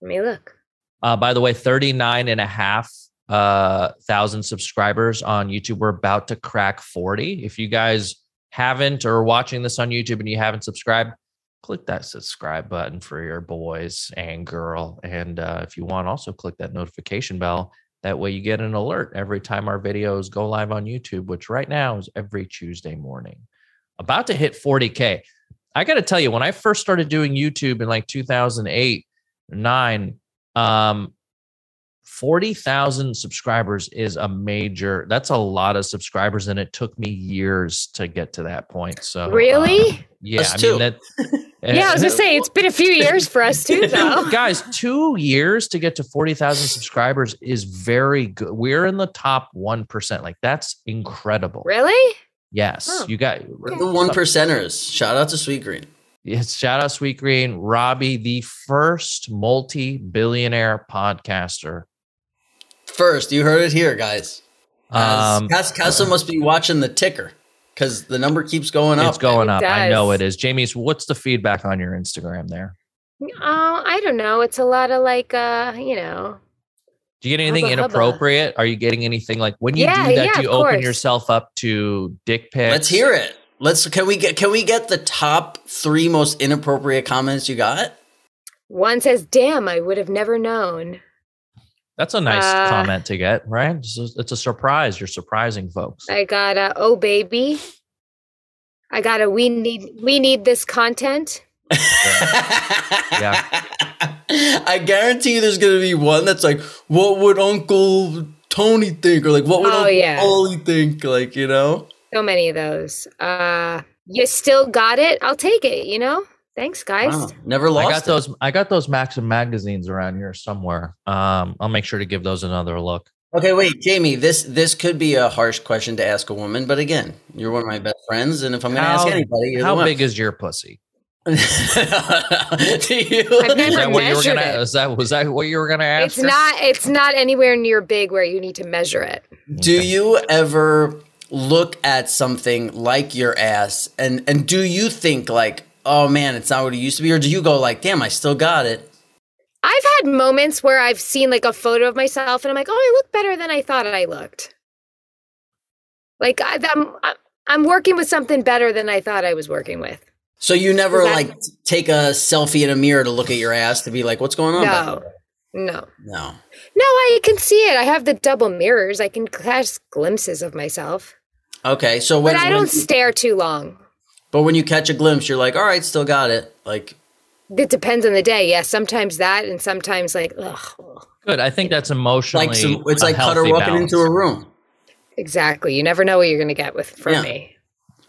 Let me look. Uh, by the way, 39 and a half uh, thousand subscribers on YouTube. We're about to crack 40. If you guys haven't or are watching this on YouTube and you haven't subscribed, click that subscribe button for your boys and girl. And uh, if you want, also click that notification bell. That way you get an alert every time our videos go live on YouTube, which right now is every Tuesday morning. About to hit 40K. I got to tell you, when I first started doing YouTube in like 2008, nine, um, 40,000 subscribers is a major, that's a lot of subscribers. And it took me years to get to that point. So, Really? um, yeah, Us I too. mean, that, *laughs* yeah, I was gonna say it's been a few years for us too, *laughs* though. guys, two years to get to 40,000 subscribers is very good. We're in the top 1%. Like, that's incredible. really? Yes. Oh, You got The one percenters. Shout out to Sweet Green. Yes, shout out Sweet Green, Robbie, the first multi-billionaire podcaster. First, you heard it here, guys. Um, Cas- Casa must be watching the ticker because the number keeps going up. it's going It up. I know it is. Jamie's, what's the feedback on your Instagram there? Oh, I don't know. It's a lot of like, uh, you know. Do you get anything Hubba, hubba. inappropriate? Are you getting anything like when you Yeah, do that? yeah, do you open course. yourself up to dick pics? Let's hear it. Let's can we get can we get the top three most inappropriate comments you got? One says, "Damn, I would have never known." That's a nice Uh, comment to get, right? It's a, it's a surprise. You're surprising folks. I got a, "Oh baby." I got a, "We need, we need this content." *laughs* yeah. *laughs* I guarantee you there's gonna be one that's like, what would Uncle Tony think? Or like what would Oh, Uncle yeah. Ollie think? Like, you know? So many of those. Uh, you still got it. I'll take it. You know. Thanks, guys. Wow. Never lost I got it. those. I got those Maxim magazines around here somewhere. Um, I'll make sure to give those another look. Okay, wait, Jamie. This this could be a harsh question to ask a woman, but again, you're one of my best friends, and if I'm going to ask anybody, you're How the one. big is your pussy? *laughs* Do you? I've never that what you were measured gonna? it. Is that was that what you were gonna ask? It's not. It's not anywhere near big where you need to measure it. Do you ever look at something like your ass and and do you think like, oh man, it's not what it used to be, or do you go like, damn, I still got it? I've had moments where I've seen like a photo of myself and I'm like, oh, I look better than I thought I looked. Like I, I'm, I'm working with something better than I thought I was working with. So you never that- like take a selfie in a mirror to look at your ass to be like, what's going on? No, no, no. no. I can see it. I have the double mirrors. I can catch glimpses of myself, Okay, so when, but I don't you- stare too long. But when you catch a glimpse, you're like, all right, still got it. Like, It depends on the day. Yeah, sometimes that, and sometimes like, ugh. Good. I think that's emotionally. like some, it's like Cutter healthy walking balance. into a room. Exactly. You never know what you're going to get with from Yeah. me.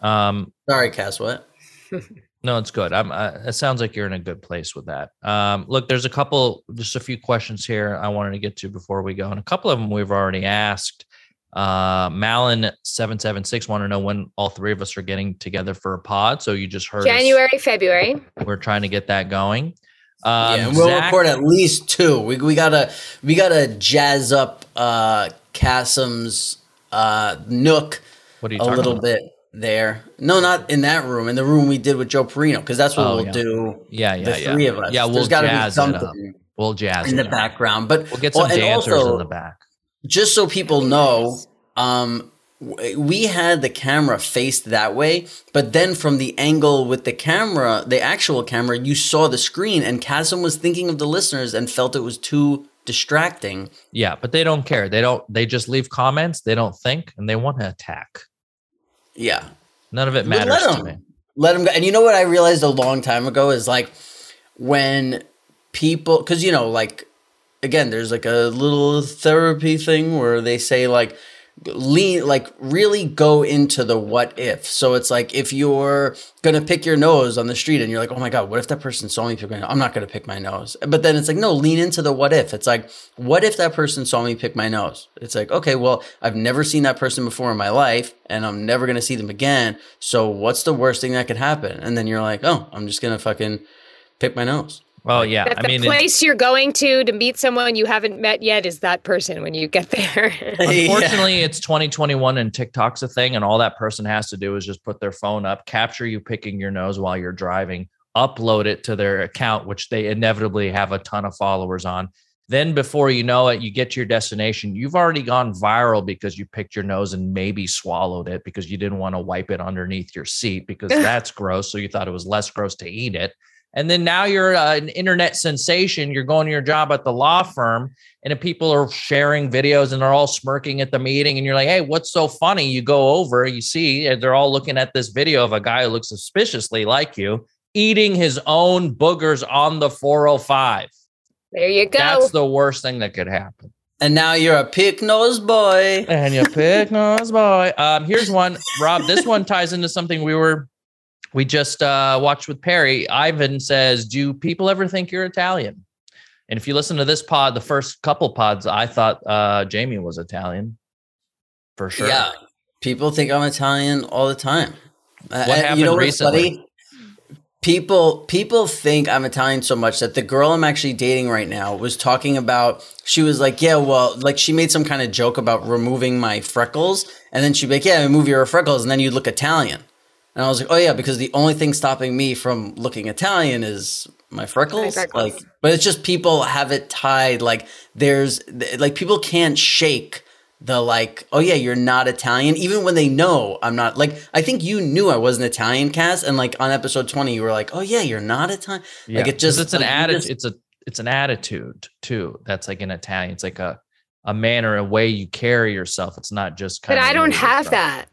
Um, Sorry, Cass. What? *laughs* *laughs* no, it's good. I'm. Uh, it sounds like you're in a good place with that. Um, look, there's a couple, just a few questions here I wanted to get to before we go, and a couple of them we've already asked. Uh, Malin seven seven six want to know when all three of us are getting together for a pod. So you just heard us. January, February. We're trying to get that going. Um, yeah, we'll Zach- record at least two. We, we gotta we gotta jazz up uh Kassem's uh nook What are you a little about? bit there. No, not in that room. In the room we did with Joe Perrino, because that's what Oh, we'll yeah. do. Yeah, yeah, the yeah. three of us. Yeah, we'll There's got to be jazz it up. something We'll jazz in it the up. background, but We'll get some well, dancers also, in the back. Just so people know, um, we had the camera faced that way, but then from the angle with the camera, the actual camera, you saw the screen, and Kassem was thinking of the listeners and felt it was too distracting. Yeah, but they don't care. They don't. They just leave comments. They don't think, and they want to attack. Yeah, None of it matters let to me. let them go. And you know what I realized a long time ago is like when people, because you know, like again, there's like a little therapy thing where they say like lean, like really go into the what if. So it's like if you're gonna pick your nose on the street and you're like, oh my god, what if that person saw me pick my nose? I'm not gonna pick my nose. But then it's like, no, lean into the what if. It's like, what if that person saw me pick my nose? It's like, okay, well, I've never seen that person before in my life, and I'm never gonna see them again. So what's the worst thing that could happen? And then you're like, oh, I'm just gonna fucking pick my nose. Well, yeah. That I the mean, it- place you're going to to meet someone you haven't met yet is that person when you get there. *laughs* *laughs* unfortunately, it's 2021 and TikTok's a thing, and all that person has to do is just put their phone up, capture you picking your nose while you're driving, upload it to their account, which they inevitably have a ton of followers on. Then, before you know it, you get to your destination. You've already gone viral because you picked your nose and maybe swallowed it because you didn't want to wipe it underneath your seat because *laughs* that's gross. So you thought it was less gross to eat it. And then now you're uh, an internet sensation. You're going to your job at the law firm, and if people are sharing videos and they're all smirking at the meeting, and you're like, "Hey, what's so funny?" You go over, you see, they're all looking at this video of a guy who looks suspiciously like you eating his own boogers on the 405. there you go. That's the worst thing that could happen. And now you're a pick nose boy. And you're pick nose boy. Um, here's one, Rob. This one ties into something we were we just uh, watched with Perry. Ivan says, "Do people ever think you're Italian?" And if you listen to this pod, the first couple pods, I thought uh, Jamie was Italian for sure. Yeah, people think I'm Italian all the time. What happened recently? People people think I'm Italian so much that the girl I'm actually dating right now was talking about. She was like, "Yeah, well, like she made some kind of joke about removing my freckles, and then she'd be like, "Yeah, remove your freckles, and then you'd look Italian." And I was like, oh yeah, because the only thing stopping me from looking Italian is my freckles. My freckles. Like, but it's just people have it tied. Like there's like people can't shake the like, oh yeah, you're not Italian, even when they know I'm not. Like I think you knew I wasn't Italian, Cass, and like on episode 20, you were like, oh yeah, you're not Italian. Yeah, Like it just 'cause it's an like, you attitude. just- It's a it's an attitude too. That's like in Italian. It's like a a manner, a way you carry yourself. It's not just. But kinda I don't have stuff. that.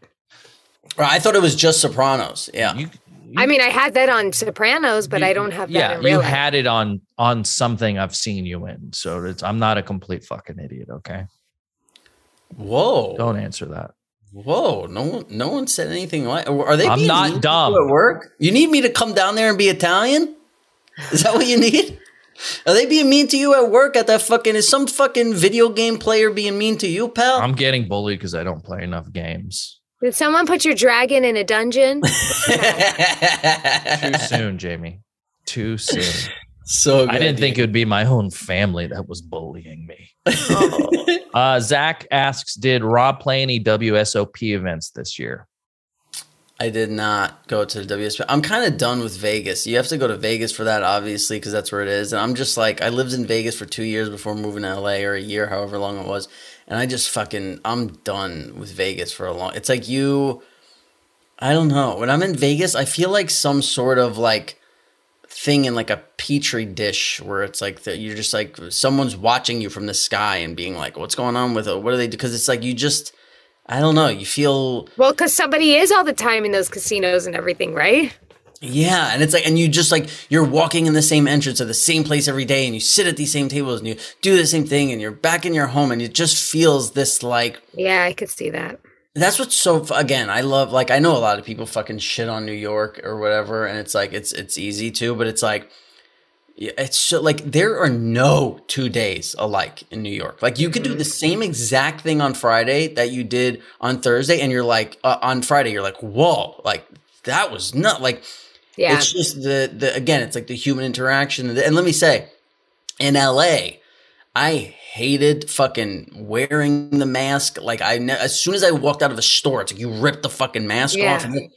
I thought it was just Sopranos. Yeah. You, I mean, I had that on Sopranos, but you- I don't have that Yeah, in you life. had it on on something I've seen you in. So it's I'm not a complete fucking idiot. Okay, Whoa. don't answer that. Whoa, no one, no one said anything like. Are they? I'm being not dumb. At work, you need me to come down there and be Italian? Is that what you need? *laughs* Are they being mean to you at work at that fucking? Is some fucking video game player being mean to you, pal? I'm getting bullied because I don't play enough games. Did someone put your dragon in a dungeon? *laughs* Too soon, Jamie. Too soon. *laughs* so I didn't think it it. would be my own family that was bullying me. Oh. *laughs* Uh, Zach asks, did Rob play any WSOP events this year? I did not go to the WSP. I'm kind of done with Vegas. You have to go to Vegas for that, obviously, because that's where it is. And I'm just like, I lived in Vegas for two years before moving to LA, or a year, however long it was. And I just fucking, I'm done with Vegas for a long. It's like you, I don't know. When I'm in Vegas, I feel like some sort of like thing in like a petri dish where it's like that you're just like someone's watching you from the sky and being like, what's going on with it? What do they? Because it's like you just, I don't know. You feel well, because somebody is all the time in those casinos and everything, right? Yeah, and it's like, and you just like you're walking in the same entrance of the same place every day, and you sit at these same tables, and you do the same thing, and you're back in your home, and it just feels this like Yeah, I could see that. that's what's so again. I love like I know a lot of people fucking shit on New York or whatever, and it's like it's it's easy to, but it's like yeah, it's so like there are no two days alike in New York. Like you could do the same exact thing on Friday that you did on Thursday, and you're like uh, on Friday, you're like, whoa, like that was not like. Yeah. It's just the the again, it's like the human interaction. And let me say, in LA, I hated fucking wearing the mask. Like I, ne- as soon as I walked out of a store, it's like you ripped the fucking mask Yeah. off. And then-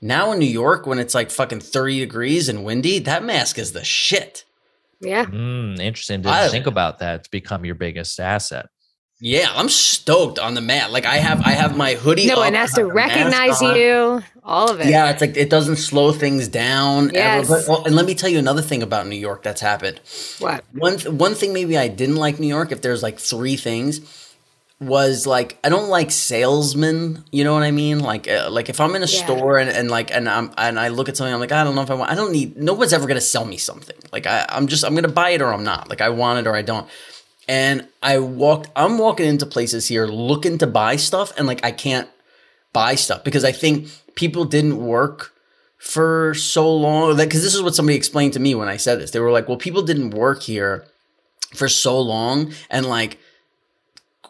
now in New York, when it's like fucking thirty degrees and windy, that mask is the shit. yeah. Hmm, interesting. Didn't I- think about that. It's become your biggest asset. Yeah, I'm stoked on the mat. Like I have, I have my hoodie. No up, one has to I have the mask recognize you. All of it. Yeah, it's like it doesn't slow things down. ever. Yes. But, well, and let me tell you another thing about New York that's happened. What? One th- one thing maybe I didn't like New York. If there's like three things, was like I don't like salesmen. You know what I mean? Like uh, like if I'm in a Yeah. store and, and like and I'm and I look at something, I'm like I don't know if I want. I don't need. No one's ever gonna sell me something. Like I, I'm just I'm gonna buy it or I'm not. Like I want it or I don't. And I walked. I'm walking into places here looking to buy stuff, and like I can't buy stuff because I think people didn't work for so long. Like, Because this is what somebody explained to me when I said this. They were like, "Well, people didn't work here for so long, and like."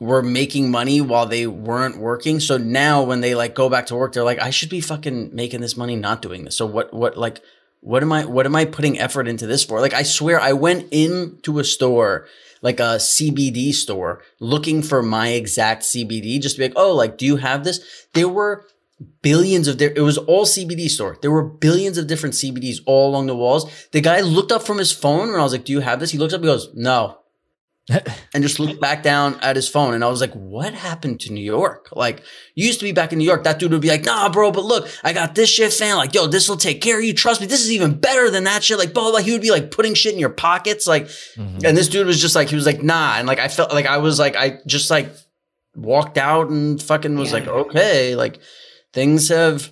were making money while they weren't working. So now when they like go back to work, they're like, I should be fucking making this money not doing this. So what what like what am I what am I putting effort into this for? Like I swear I went into a store, like a CBD store, looking for my exact CBD, just to be like, oh, like, do you have this? There were billions of there it was all CBD store. There were billions of different CBDs all along the walls. The guy looked up from his phone and I was like, Do you have this? He looks up and goes, No and just looked back down at his phone. And I was like, what happened to New York? Like, you used to be back in New York. That dude would be like, nah, bro, but look, I got this shit, fam. Like, yo, this will take care of you. Trust me. This is even better than that shit. Like, blah, blah, blah. He would be like putting shit in your pockets. Like, Mhm. and this dude was just like, he was like, nah. And like, I felt like I was like, I just like walked out and fucking was Yeah. like, okay, like things have,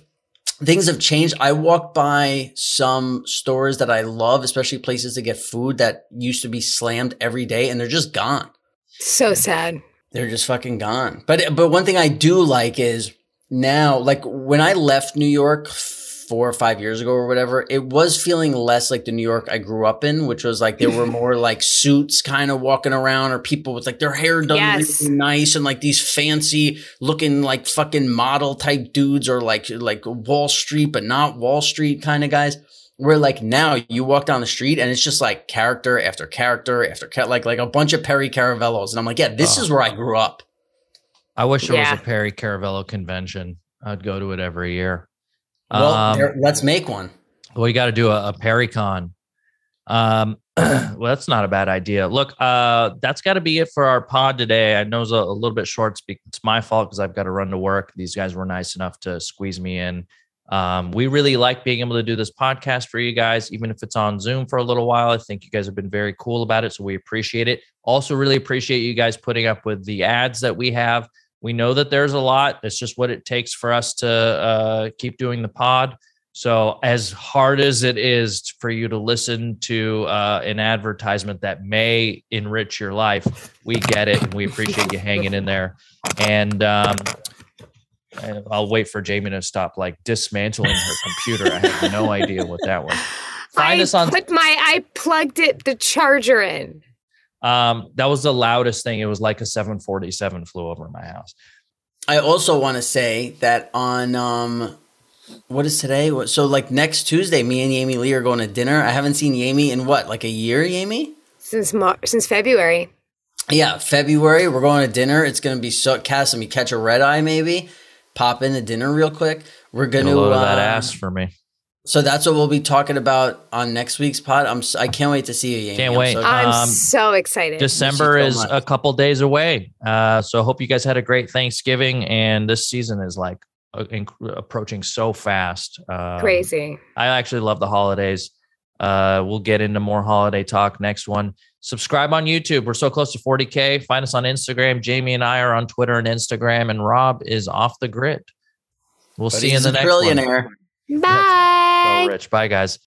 things have changed. I walked by some stores that I love, especially places to get food that used to be slammed every day and they're just gone. So sad. They're just fucking gone. But but one thing I do like is now, like when I left New York four or five years ago or whatever, it was feeling less like the New York I grew up in, which was like there were *laughs* more like suits kind of walking around or people with like their hair done Yes. really nice and like these fancy looking like fucking model type dudes or like like Wall Street but not Wall Street kind of guys. Where like now you walk down the street and it's just like character after character after ca- like like a bunch of Perry Caravellos and I'm like, yeah, this Oh. is where I grew up. I wish there Yeah. was a Perry Caravello convention. I'd go to it every year. Well, Um, there- let's make one. Well, you got to do a, a Pericon. Um, *clears throat* well, that's not a bad idea. Look, uh, that's got to be it for our pod today. I know it's a, a little bit short. It's my fault because I've got to run to work. These guys were nice enough to squeeze me in. Um, we really like being able to do this podcast for you guys, even if it's on Zoom for a little while. I think you guys have been very cool about it, so we appreciate it. Also, really appreciate you guys putting up with the ads that we have. We know that there's a lot. It's just what it takes for us to uh, keep doing the pod. So, as hard as it is for you to listen to uh, an advertisement that may enrich your life, we get it and we appreciate you hanging in there. And um, I'll wait for Jamie to stop like dismantling her computer. I have no idea what that was. Find I us on. put my I plugged it the charger in. Um, that was the loudest thing. It was like a 747 flew over my house. I also want to say that on um, what is today? So like next Tuesday, me and Yami Lee are going to dinner. I haven't seen Yami in what, like a year, Yami? Since Mar- since February. Yeah, February. We're going to dinner. It's gonna be so Cass let me catch a red eye maybe. Pop into dinner real quick. We're gonna a that um, ass for me. So that's what we'll be talking about on next week's pod. I'm s- I can't wait to see you. Yami. Can't I'm wait. so- I'm Um, so excited. December is much. a couple days away. Uh, so I hope you guys had a great Thanksgiving. And this season is like uh, inc- approaching so fast. Um, Crazy. I actually love the holidays. Uh, we'll get into more holiday talk next one. Subscribe on YouTube. We're so close to 40K. Find us on Instagram. Jamie and I are on Twitter and Instagram, and Rob is off the grid. We'll But see you in the a next one. trillionaire. Bye. Rich. Bye, guys.